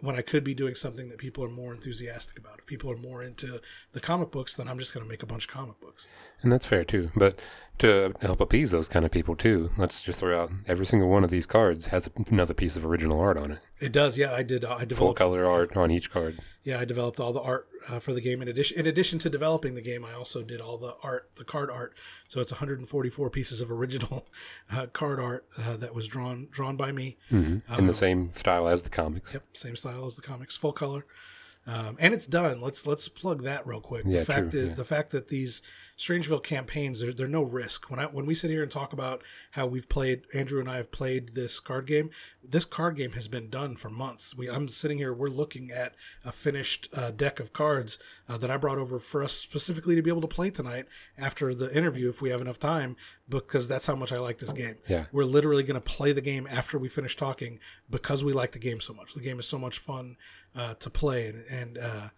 when I could be doing something that people are more enthusiastic about. If people are more into the comic books, then I'm just going to make a bunch of comic books. And that's fair too. But to help appease those kind of people too, let's just throw out every single one of these cards has another piece of original art on it. It does, yeah. I did. Uh, I Full color art on each card. Yeah, I developed all the art uh, for the game. In addition, in addition to developing the game, I also did all the art, the card art. So it's 144 pieces of original uh, card art uh, that was drawn drawn by me. in the same style as the comics. Yep, same style as the comics, full color, um, and it's done. Let's let's plug that real quick. Yeah, the fact true, is, yeah. the fact that these Strangeville campaigns, they're, they're no risk. When I when we sit here and talk about how we've played, Andrew and I have played this card game. This card game has been done for months. We I'm sitting here, we're looking at a finished uh, deck of cards uh, that I brought over for us specifically to be able to play tonight after the interview, if we have enough time, because that's how much I like this game. Yeah. We're literally going to play the game after we finish talking because we like the game so much. The game is so much fun uh, to play, and and, uh,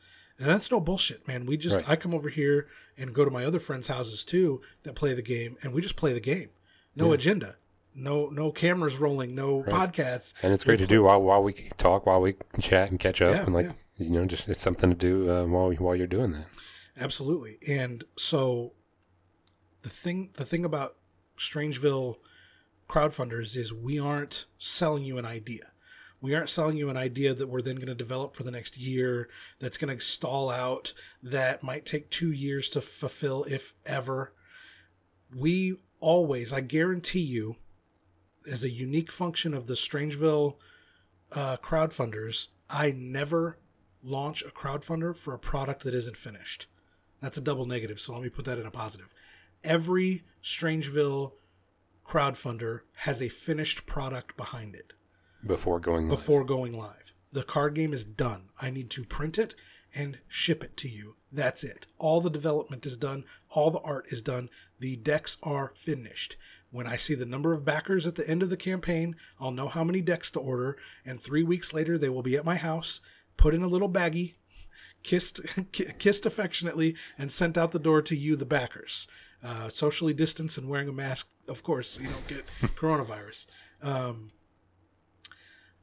and that's no bullshit, man. We just Right. I come over here and go to my other friends' houses too that play the game, and we just play the game. No agenda, no no cameras rolling, no podcasts. And it's great to do while while we talk, while we chat and catch up, Yeah, and like yeah. you know, just it's something to do uh, while while you're doing that. Absolutely. And so the thing the thing about Strangeville crowdfunders is we aren't selling you an idea. We aren't selling you an idea that we're then going to develop for the next year that's going to stall out that might take 2 years to fulfill if ever. We always, I guarantee you as a unique function of the Strangeville uh, crowdfunders, I never launch a crowdfunder for a product that isn't finished. That's a double negative, so let me put that in a positive. Every Strangeville crowdfunder has a finished product behind it Before going live. before going live. The card game is done. I need to print it and ship it to you. That's it. All the development is done, all the art is done, the decks are finished. When I see the number of backers at the end of the campaign, I'll know how many decks to order, and three weeks later, they will be at my house, put in a little baggie, kissed kissed affectionately and sent out the door to you the backers uh, socially distanced and wearing a mask of course you don't get coronavirus um,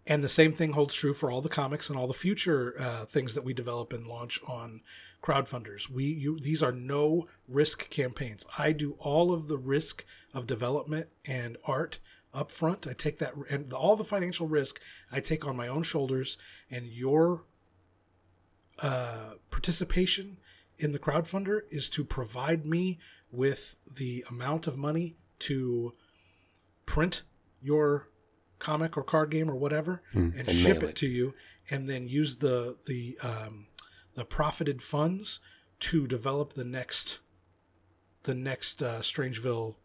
and the same thing holds true for all the comics and all the future uh, things that we develop and launch on crowdfunders. We you these are no risk campaigns. I do all of the risk of development and art up front i take that and all the financial risk i take on my own shoulders and your uh, participation in the crowdfunder is to provide me with the amount of money to print your comic or card game or whatever and, and ship it it. to you and then use the the um, the profited funds to develop the next the next uh, Strangeville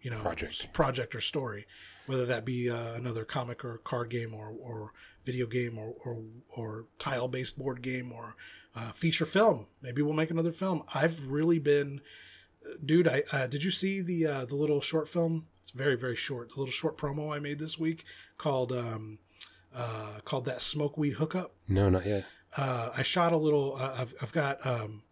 you know Project. project or story whether that be uh, another comic or card game or, or video game or, or, or tile based board game or uh, feature film maybe we'll make another film i've really been dude i uh, did you see the uh, the little short film it's very very short the little short promo i made this week called um uh called that smoke weed hookup No, not yet. uh, I shot a little. Uh, I've I've got um,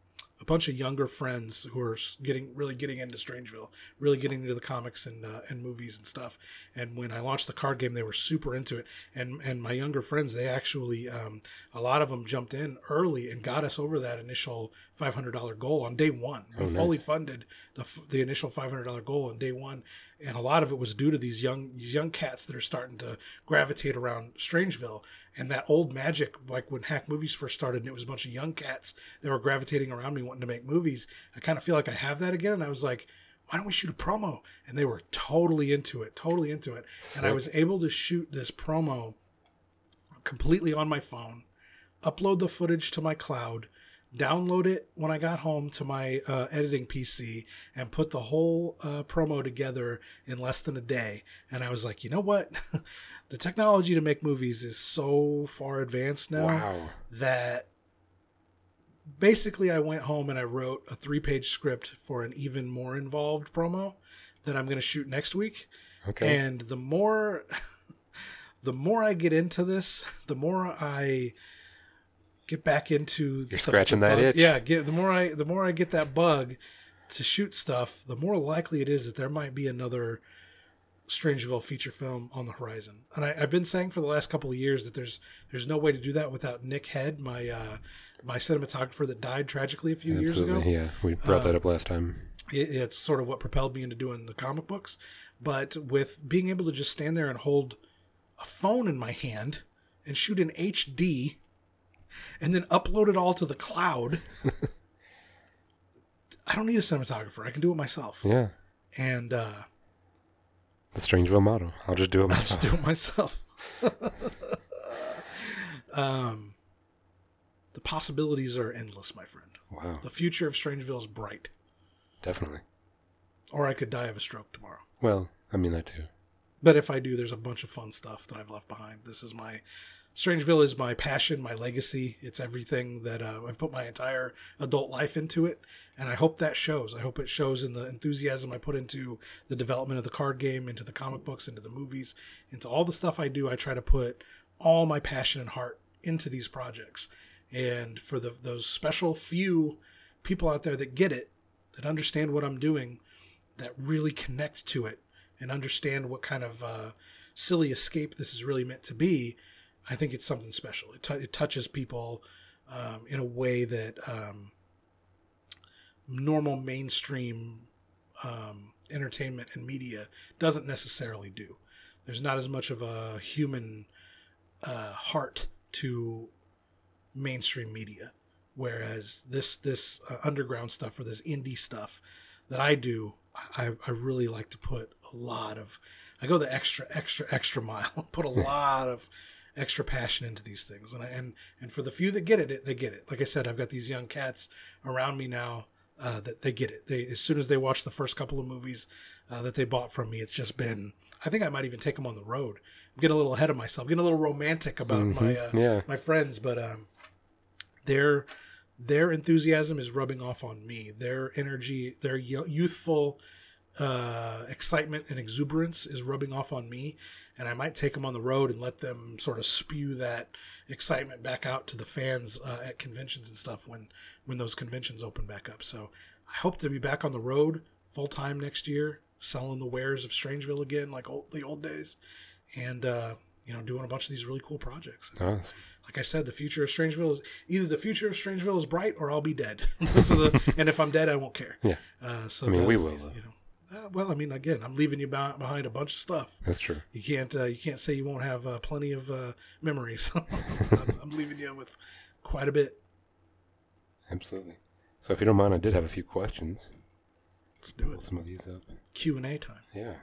a bunch of younger friends who are getting really getting into Strangeville, really getting into the comics and uh, and movies and stuff. And when I launched the card game, they were super into it. And and my younger friends, they actually um, a lot of them jumped in early and got us over that initial five hundred dollar goal on day one. We fully funded the the initial five hundred dollar goal on day one, and a lot of it was due to these young these young cats that are starting to gravitate around Strangeville. And that old magic like when hack movies first started and it was a bunch of young cats that were gravitating around me wanting to make movies i kind of feel like i have that again and i was like why don't we shoot a promo? And they were totally into it totally into it. And i was able to shoot this promo completely on my phone upload the footage to my cloud download it when i got home to my uh, editing pc and put the whole uh, promo together in less than a day and i was like you know what the technology to make movies is so far advanced now Wow. that basically I went home and I wrote a three page script for an even more involved promo that I'm going to shoot next week. Okay. And the more the more I get into this, the more I get back into You're scratching that bug- itch. Yeah, get the more I the more I get that bug to shoot stuff, the more likely it is that there might be another Strangeville feature film on the horizon. And I, I've been saying for the last couple of years that there's there's no way to do that without Nick Head, my uh, my cinematographer that died tragically a few years ago. Yeah, we brought that up last time. It, it's sort of what propelled me into doing the comic books. But with being able to just stand there and hold a phone in my hand and shoot in HD and then upload it all to the cloud, I don't need a cinematographer. I can do it myself. Yeah, And uh, the Strangeville motto. I'll just do it I'll myself. just do it myself. um, the possibilities are endless, my friend. Wow, The future of Strangeville is bright. definitely. Or I could die of a stroke tomorrow. Well, I mean that too. But if I do, there's a bunch of fun stuff that I've left behind. This is my Strangeville is my passion, my legacy. It's everything that uh, I've put my entire adult life into it, and I hope that shows. I hope it shows in the enthusiasm I put into the development of the card game, into the comic books, into the movies, into all the stuff I do. I try to put all my passion and heart into these projects, and for the those special few people out there that get it, that understand what I'm doing, that really connect to it and understand what kind of uh, silly escape this is really meant to be, I think it's something special. It, t- it touches people um, in a way that um, normal mainstream um, entertainment and media doesn't necessarily do. There's not as much of a human uh, heart to mainstream media, whereas this this uh, underground stuff or this indie stuff that I do, I, I really like to put a lot of. I go the extra, extra, extra mile. Put a lot of extra passion into these things, and I, and and for the few that get it, they get it. Like I said, I've got these young cats around me now uh, that they get it. They as soon as they watch the first couple of movies uh, that they bought from me, it's just been. I think I might even take them on the road. I'm getting a little ahead of myself. getting a little romantic about my uh, Yeah. my friends, but um, their their enthusiasm is rubbing off on me. Their energy, their youthful uh, excitement and exuberance is rubbing off on me, and I might take them on the road and let them sort of spew that excitement back out to the fans uh, at conventions and stuff when when those conventions open back up. So I hope to be back on the road full time next year, selling the wares of Strangeville again, like old, the old days, and uh, you know doing a bunch of these really cool projects. Awesome. Like I said, the future of Strangeville is either the future of Strangeville is bright or I'll be dead. The, and if I'm dead, I won't care. Yeah, Uh, so I mean, we will. You know, uh, well, I mean, again, I'm leaving you beh- behind a bunch of stuff. that's true. You can't uh, you can't say you won't have uh, plenty of uh, memories. I'm, I'm leaving you with quite a bit. Absolutely. So if you don't mind, I did have a few questions. Let's do Pull it. some of these up. Q and A time. Yeah.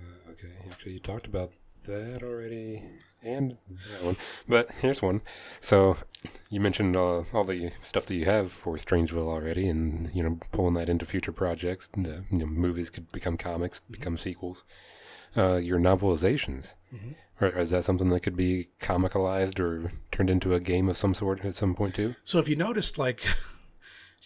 Uh, okay. Actually, you talked about that already, and that one. But here's one. So you mentioned uh, all the stuff that you have for Strangeville already, and you know pulling that into future projects. Uh, you know, movies could become comics, become sequels. Uh, your novelizations. Or is that something that could be comicalized or turned into a game of some sort at some point too? So if you noticed, like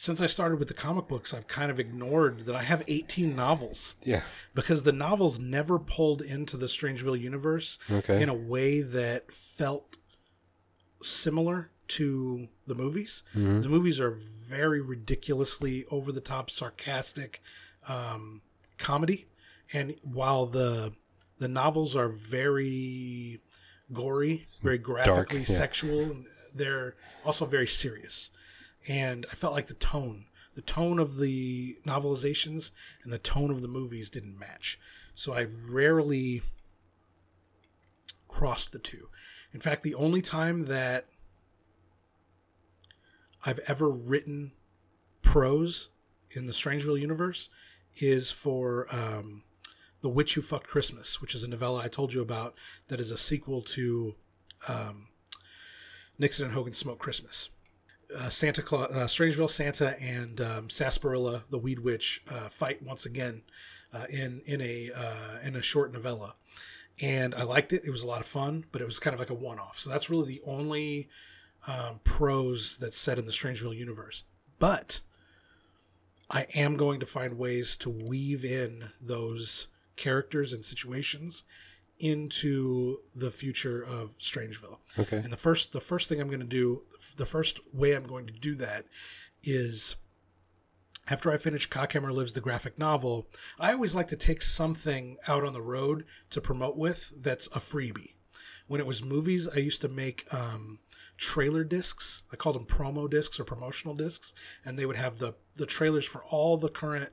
since I started with the comic books, I've kind of ignored that I have 18 novels. Yeah. because the novels never pulled into the Strangeville universe Okay. in a way that felt similar to the movies. The movies are very ridiculously over the top, sarcastic um, comedy, and while the the novels are very gory, very graphically yeah. sexual, they're also very serious. And I felt like the tone, the tone of the novelizations and the tone of the movies didn't match. So I rarely crossed the two. In fact, the only time that I've ever written prose in the Strangeville universe is for um, The Witch Who Fucked Christmas, which is a novella I told you about that is a sequel to um, Nixon and Hogan Smoke Christmas. Uh, Santa Claus, uh, Strangeville Santa, and um, Sarsaparilla, the Weed Witch, uh, fight once again uh, in in a uh, in a short novella, and I liked it. It was a lot of fun, but it was kind of like a one off. So that's really the only um, prose that's set in the Strangeville universe. But I am going to find ways to weave in those characters and situations into the future of Strangeville. Okay. And the first the first thing I'm going to do, the first way I'm going to do that is after I finish Cockhammer Lives the graphic novel, I always like to take something out on the road to promote with that's a freebie. When it was movies, I used to make um, trailer discs. I called them promo discs or promotional discs, and they would have the the trailers for all the current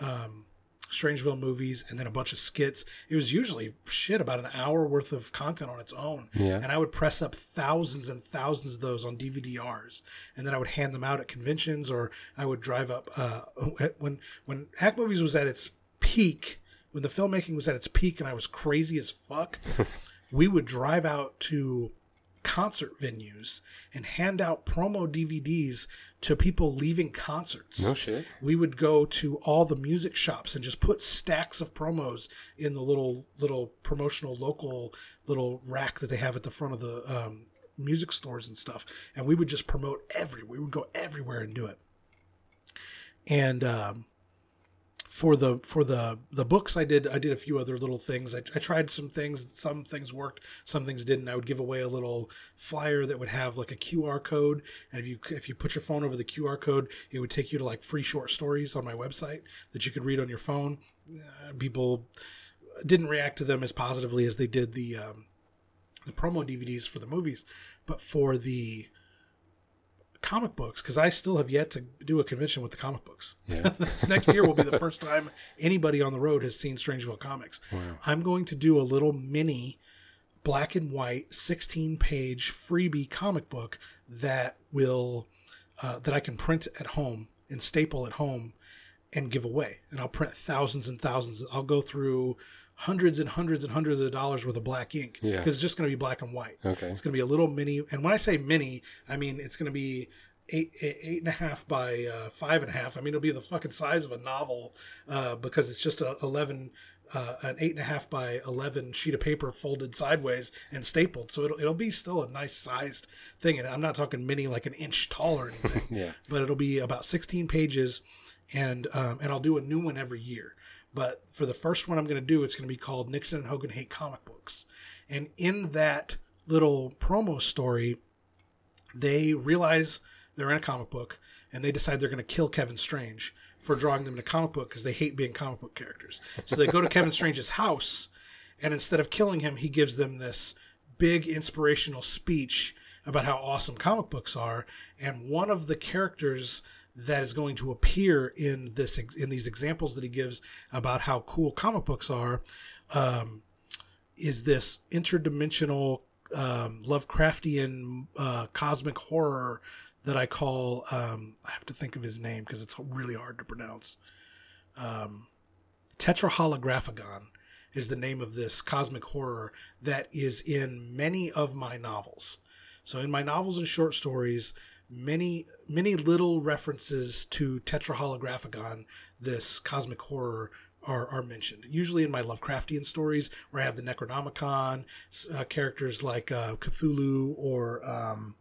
um, Strangeville movies and then a bunch of skits. It was usually shit about an hour worth of content on its own. Yeah. And I would press up thousands and thousands of those on DVD-Rs, and then I would hand them out at conventions, or I would drive up uh, when when Hack Movies was at its peak, when the filmmaking was at its peak, and I was crazy as fuck. we would drive out to concert venues and hand out promo DVDs to people leaving concerts. No shit. We would go to all the music shops and just put stacks of promos in the little little promotional local little rack that they have at the front of the um, music stores and stuff. And we would just promote everywhere. We would go everywhere and do it. And um, for the for the the books I did I did a few other little things. I, I tried some things. Some things worked. Some things didn't. I would give away a little flyer that would have like a QR code, and if you if you put your phone over the QR code, it would take you to like free short stories on my website that you could read on your phone. Uh, people didn't react to them as positively as they did the um, the promo DVDs for the movies, but for the comic books because I still have yet to do a convention with the comic books. Yeah. Next year will be the first time anybody on the road has seen Strangeville comics. I'm going to do a little mini black and white 16 page freebie comic book that will uh, that I can print at home and staple at home and give away. And I'll print thousands and thousands. I'll go through hundreds and hundreds and hundreds of dollars worth of black ink Yeah. because it's just going to be black and white. Okay. It's going to be a little mini, and when I say mini, I mean it's going to be eight eight eight and a half by uh, five and a half. I mean it'll be the fucking size of a novel uh, because it's just a eleven. Uh, an eight and a half by eleven sheet of paper folded sideways and stapled, so it'll it'll be still a nice sized thing. And I'm not talking mini like an inch tall or anything, Yeah. but it'll be about 16 pages, and um, and I'll do a new one every year. But for the first one I'm going to do, it's going to be called Nixon and Hogan Hate Comic Books, and in that little promo story, they realize they're in a comic book and they decide they're going to kill Kevin Strange for drawing them in a comic book because they hate being comic book characters. So they go to Kevin Strange's house and instead of killing him, he gives them this big inspirational speech about how awesome comic books are. And one of the characters that is going to appear in this in these examples that he gives about how cool comic books are um, is this interdimensional um, Lovecraftian uh, cosmic horror that I call um, I have to think of his name because it's really hard to pronounce. Um, Tetraholographagon is the name of this cosmic horror that is in many of my novels. So in my novels and short stories, many many little references to Tetraholographagon, this cosmic horror, are, are mentioned. Usually in my Lovecraftian stories, where I have the Necronomicon, uh, characters like uh, Cthulhu or um,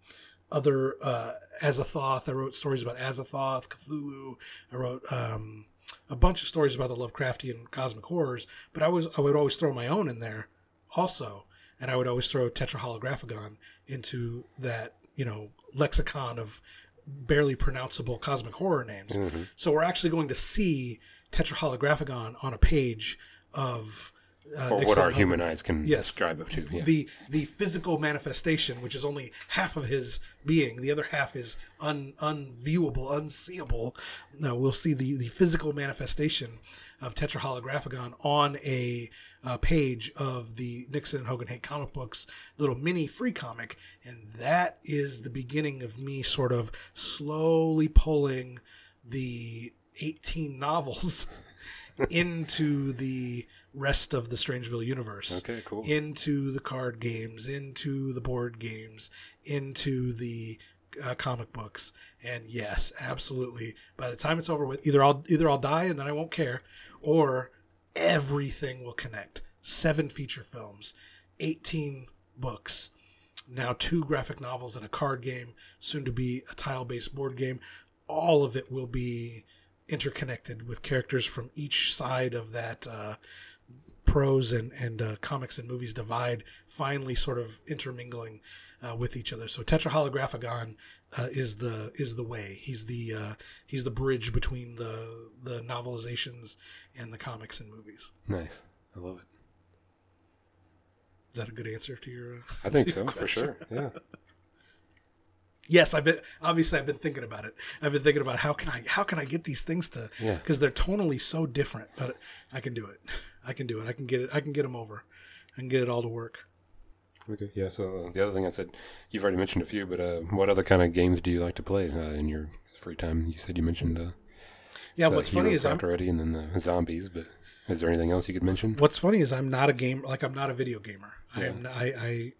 other uh, Azathoth. I wrote stories about Azathoth, Cthulhu. I wrote um, a bunch of stories about the Lovecraftian cosmic horrors, but I was I would always throw my own in there also, and I would always throw Tetraholographagon into that you know lexicon of barely pronounceable cosmic horror names. So we're actually going to see Tetraholographagon on a page of uh, Or what our human eyes can Yes. describe it to. Yeah. the the physical manifestation, which is only half of his being, the other half is un, unviewable, unseeable. Now we'll see the the physical manifestation of Tetraholographagon on a uh, page of the Nixon and Hogan Hate comic books little mini free comic, and that is the beginning of me sort of slowly pulling the 18 novels into the rest of the Strangeville universe Okay, cool. into the card games, into the board games, into the uh, comic books. And yes, absolutely. By the time it's over with, either I'll either I'll die and then I won't care, or everything will connect. Seven feature films, eighteen books, now two graphic novels and a card game, soon to be a tile-based board game. All of it will be interconnected with characters from each side of that uh, prose and and uh, comics and movies divide finally sort of intermingling. uh, with each other. So Tetraholographagon uh, is the is the way. He's the uh, he's the bridge between the the novelizations and the comics and movies. Nice. I love it. Is that a good answer to your? Uh, I think so your for sure. Yeah. Yes, I've been obviously I've been thinking about it. I've been thinking about how can I how can I get these things to Yeah. because they're tonally so different, but I can do it. I can do it. I can get it. I can get them over. I can get it all to work. Okay. Yeah. So uh, the other thing I said, you've already mentioned a few, but uh, what other kind of games do you like to play uh, in your free time? You said you mentioned uh, Yeah, the what's funny is I'm already, and then the zombies. But is there anything else you could mention? What's funny is I'm not a game like I'm not a video gamer. I am I, I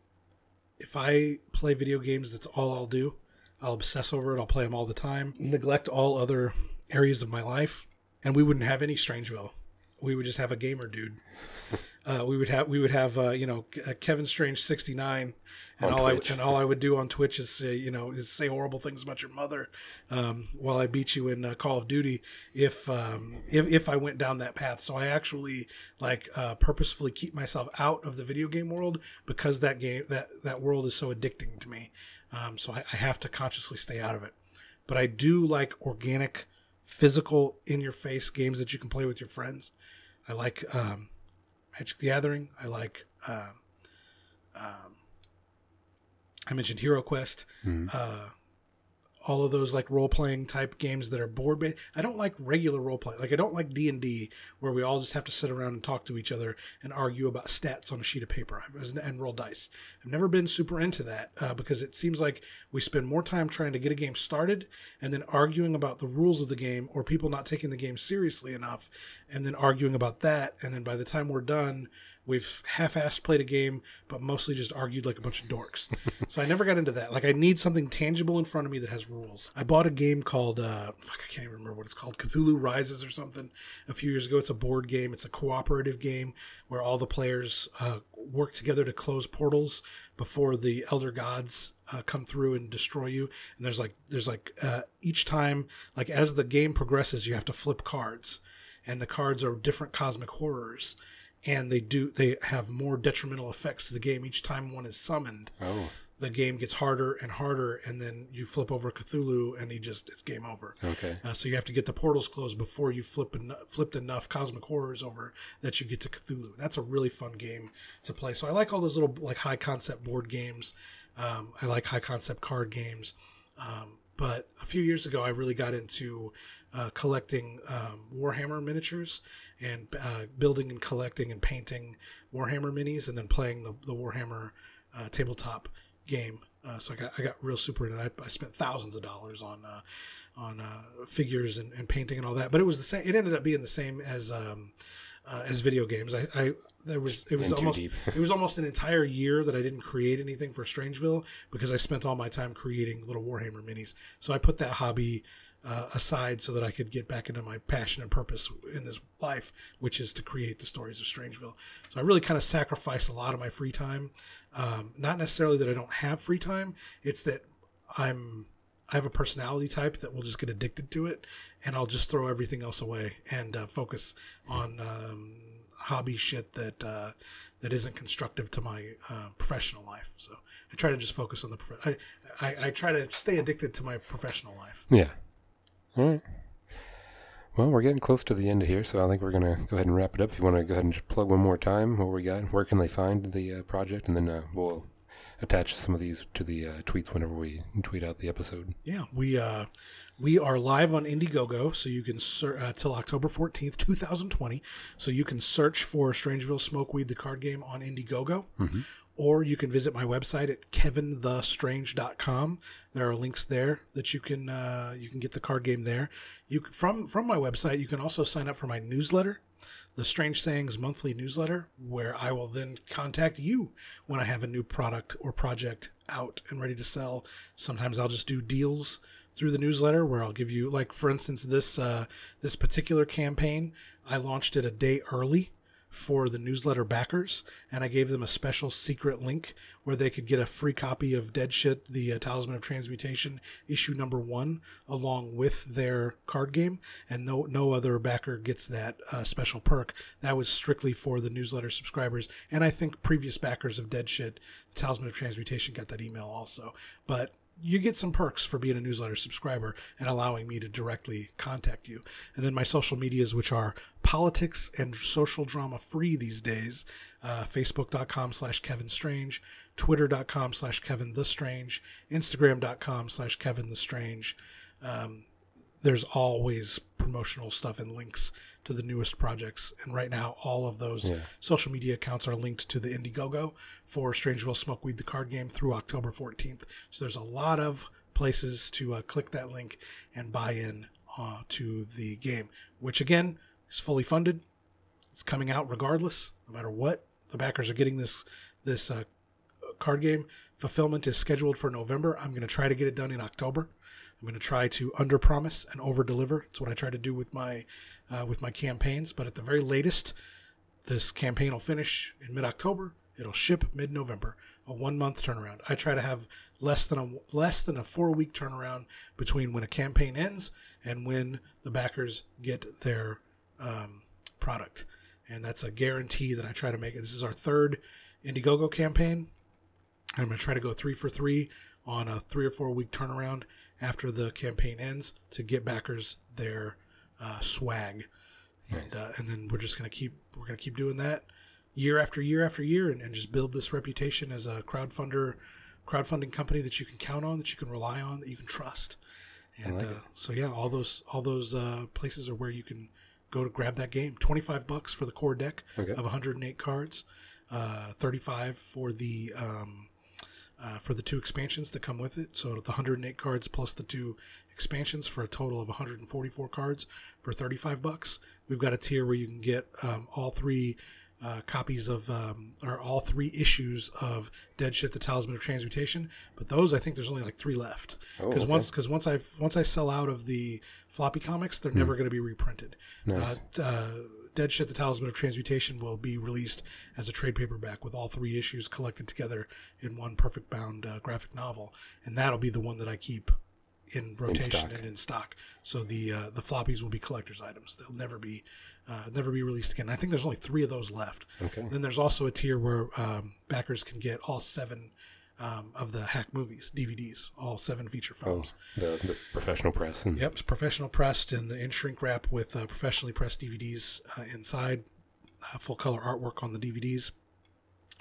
if I play video games, that's all I'll do. I'll obsess over it. I'll play them all the time. Neglect all other areas of my life, and we wouldn't have any Strangeville. We would just have a gamer dude. Uh, we would have we would have uh, you know uh, Kevin Strange sixty nine, and On all Twitch. I and all I would do on Twitch is say you know is say horrible things about your mother, um, while I beat you in uh, Call of Duty. If um, if if I went down that path, so I actually like uh, purposefully keep myself out of the video game world because that game that that world is so addicting to me. Um, so I, I have to consciously stay out of it. But I do like organic, physical, in your face games that you can play with your friends. I like um, Magic the Gathering. I like. Um, um, I mentioned Hero Quest. Uh, all of those like role playing type games that are board based. I don't like regular role playing. Like I don't like D and D where we all just have to sit around and talk to each other and argue about stats on a sheet of paper and roll dice. I've never been super into that uh, because it seems like we spend more time trying to get a game started and then arguing about the rules of the game or people not taking the game seriously enough and then arguing about that and then by the time we're done we've half-assed played a game but mostly just argued like a bunch of dorks. So i never got into that. Like i need something tangible in front of me that has rules. I bought a game called uh fuck, i can't even remember what it's called. Cthulhu rises or something a few years ago. It's a board game. It's a cooperative game where all the players uh, work together to close portals before the elder gods uh, come through and destroy you. And there's like there's like uh, each time like as the game progresses you have to flip cards. And the cards are different cosmic horrors and they do they have more detrimental effects to the game each time one is summoned Oh, the game gets harder and harder and then you flip over cthulhu and he just it's game over okay. uh, so you have to get the portals closed before you flip en- flipped enough cosmic horrors over that you get to Cthulhu. That's a really fun game to play. So I like all those little like high concept board games. Um, I like high concept card games. Um, but a few years ago, I really got into uh, collecting um, Warhammer miniatures and uh, building and collecting and painting Warhammer minis, and then playing the, the Warhammer uh, tabletop game. Uh, so I got I got real super into that. I spent thousands of dollars on uh, on uh, figures and, and painting and all that. But it was the same. It ended up being the same as um, uh, as video games. I, I there was it was almost it was almost an entire year that I didn't create anything for Strangeville because I spent all my time creating little Warhammer minis. So I put that hobby uh, aside so that I could get back into my passion and purpose in this life, which is to create the stories of Strangeville. So I really kind of sacrifice a lot of my free time. Um, not necessarily that I don't have free time; it's that I'm I have a personality type that will just get addicted to it, and I'll just throw everything else away and uh, focus on um, hobby shit that uh, that isn't constructive to my uh, professional life. So I try to just focus on the. Prof- I, I I try to stay addicted to my professional life. Yeah. All right. Well, we're getting close to the end here, so I think we're gonna go ahead and wrap it up. If you want to go ahead and just plug one more time, what we got, where can they find the uh, project, and then uh, we'll attach some of these to the uh, tweets whenever we tweet out the episode. Yeah, we uh, we are live on Indiegogo, so you can ser- uh, till October fourteenth, two thousand twenty. So you can search for Strangeville Smokeweed, the card game, on Indiegogo, or you can visit my website at kevinthestrange.com. There are links there that you can uh, you can get the card game there. You can, from from my website, you can also sign up for my newsletter the Strange Sayings monthly newsletter, where I will then contact you when I have a new product or project out and ready to sell. Sometimes I'll just do deals through the newsletter where I'll give you, like for instance, this uh, this particular campaign, I launched it a day early for the newsletter backers, and I gave them a special secret link where they could get a free copy of Dead Shit, the uh, Talisman of Transmutation, issue number one, along with their card game. And no no other backer gets that uh, special perk. That was strictly for the newsletter subscribers, and I think previous backers of Dead Shit, the Talisman of Transmutation, got that email also. But you get some perks for being a newsletter subscriber and allowing me to directly contact you. And then my social medias, which are politics and social drama free these days, uh, facebook.com slash Kevin Strange, twitter.com slash Kevin the Strange, instagram.com slash Kevin the Strange. Um, there's always promotional stuff and links to the newest projects. And right now, all of those Yeah. social media accounts are linked to the Indiegogo for Strangeville Smokeweed, the card game, through October 14th. So there's a lot of places to uh, click that link and buy in uh, to the game, which again is fully funded. It's coming out regardless, no matter what. The backers are getting this this uh, card game. Fulfillment is scheduled for November. I'm going to try to get it done in October. I'm going to try to under promise and over deliver. It's what I try to do with my uh, with my campaigns. But at the very latest, this campaign will finish in mid October. It'll ship mid November. A one month turnaround. I try to have less than a less than a four week turnaround between when a campaign ends and when the backers get their um, product. And that's a guarantee that I try to make. This is our third Indiegogo campaign. I'm going to try to go three for three on a three or four week turnaround after the campaign ends to get backers their uh, swag, and uh, and then we're just going to keep we're to keep doing that year after year after year, and, and just build this reputation as a crowdfunder, crowdfunding company that you can count on, that you can rely on, that you can trust. And like uh, so yeah, all those all those uh, places are where you can go to grab that game. Twenty five bucks for the core deck Okay. of 108 cards, uh, 35 for the um, uh, for the two expansions that come with it. So the 108 cards plus the two expansions for a total of 144 cards for 35 bucks. We've got a tier where you can get um, all three uh, copies of um, or all three issues of Dead Shit: The Talisman of Transmutation. But those, I think, there's only like three left Oh, because okay. once because once I once I sell out of the floppy comics, they're never going to be reprinted. Nice. Uh, uh, Dead Shit: The Talisman of Transmutation will be released as a trade paperback with all three issues collected together in one perfect bound uh, graphic novel, and that'll be the one that I keep in rotation stock. and in stock. So the uh, the floppies will be collector's items; they'll never be uh, never be released again. I think there's only three of those left. Okay. And Then there's also a tier where um, backers can get all seven um, of the hack movies DVDs, all seven feature Oh, films. the, the professional press. And, Yep, it's professional pressed and in shrink wrap with uh, professionally pressed DVDs uh, inside, uh, full color artwork on the DVDs,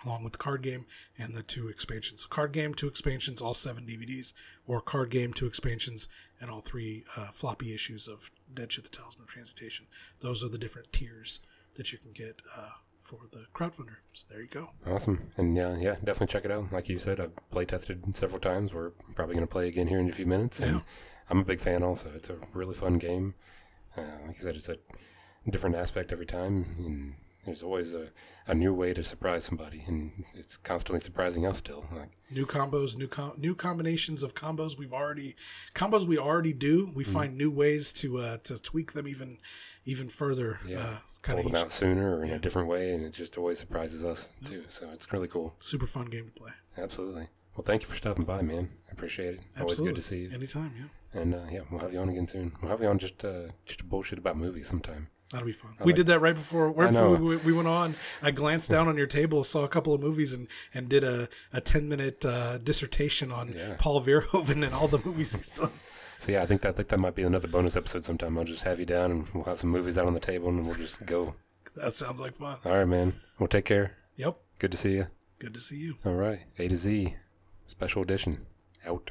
along with the card game and the two expansions. Card game, two expansions, all seven DVDs, or card game, two expansions, and all three uh, floppy issues of Dead Shit: The Talisman of Transmutation. Those are the different tiers that you can get uh, for the crowdfunder. So there you go. Awesome. And yeah, yeah, definitely check it out. Like you said, I've play tested several times. We're probably going to play again here in a few minutes. And Yeah. I'm a big fan also. It's a really fun game. Uh, like I said, it's a different aspect every time. And there's always a, a new way to surprise somebody. And it's constantly surprising us still. Like, new combos, new com- new combinations of combos we've already combos we already do. We find new ways to uh, to tweak them even even further. Yeah. Uh, kind pull of them out sooner or in a different way. And it just always surprises us too. So it's really cool. super fun game to play. Absolutely. Well, thank you for stopping by, man. I appreciate it. Always good to see you. Anytime, yeah. And uh, yeah, we'll have you on again soon. We'll have you on just uh, just bullshit about movies sometime. That'll be fun. I we like- did that right before, right before we, we went on. I glanced down on your table, saw a couple of movies, and, and did a, a 10 minute uh, dissertation on Yeah. Paul Verhoeven and all the movies he's done. So yeah, I think that I think that might be another bonus episode sometime. I'll just have you down and we'll have some movies out on the table and we'll just go. That sounds like fun. All right, man. Well, take care. Yep. Good to see you. Good to see you. All right, A to Z, special edition, out.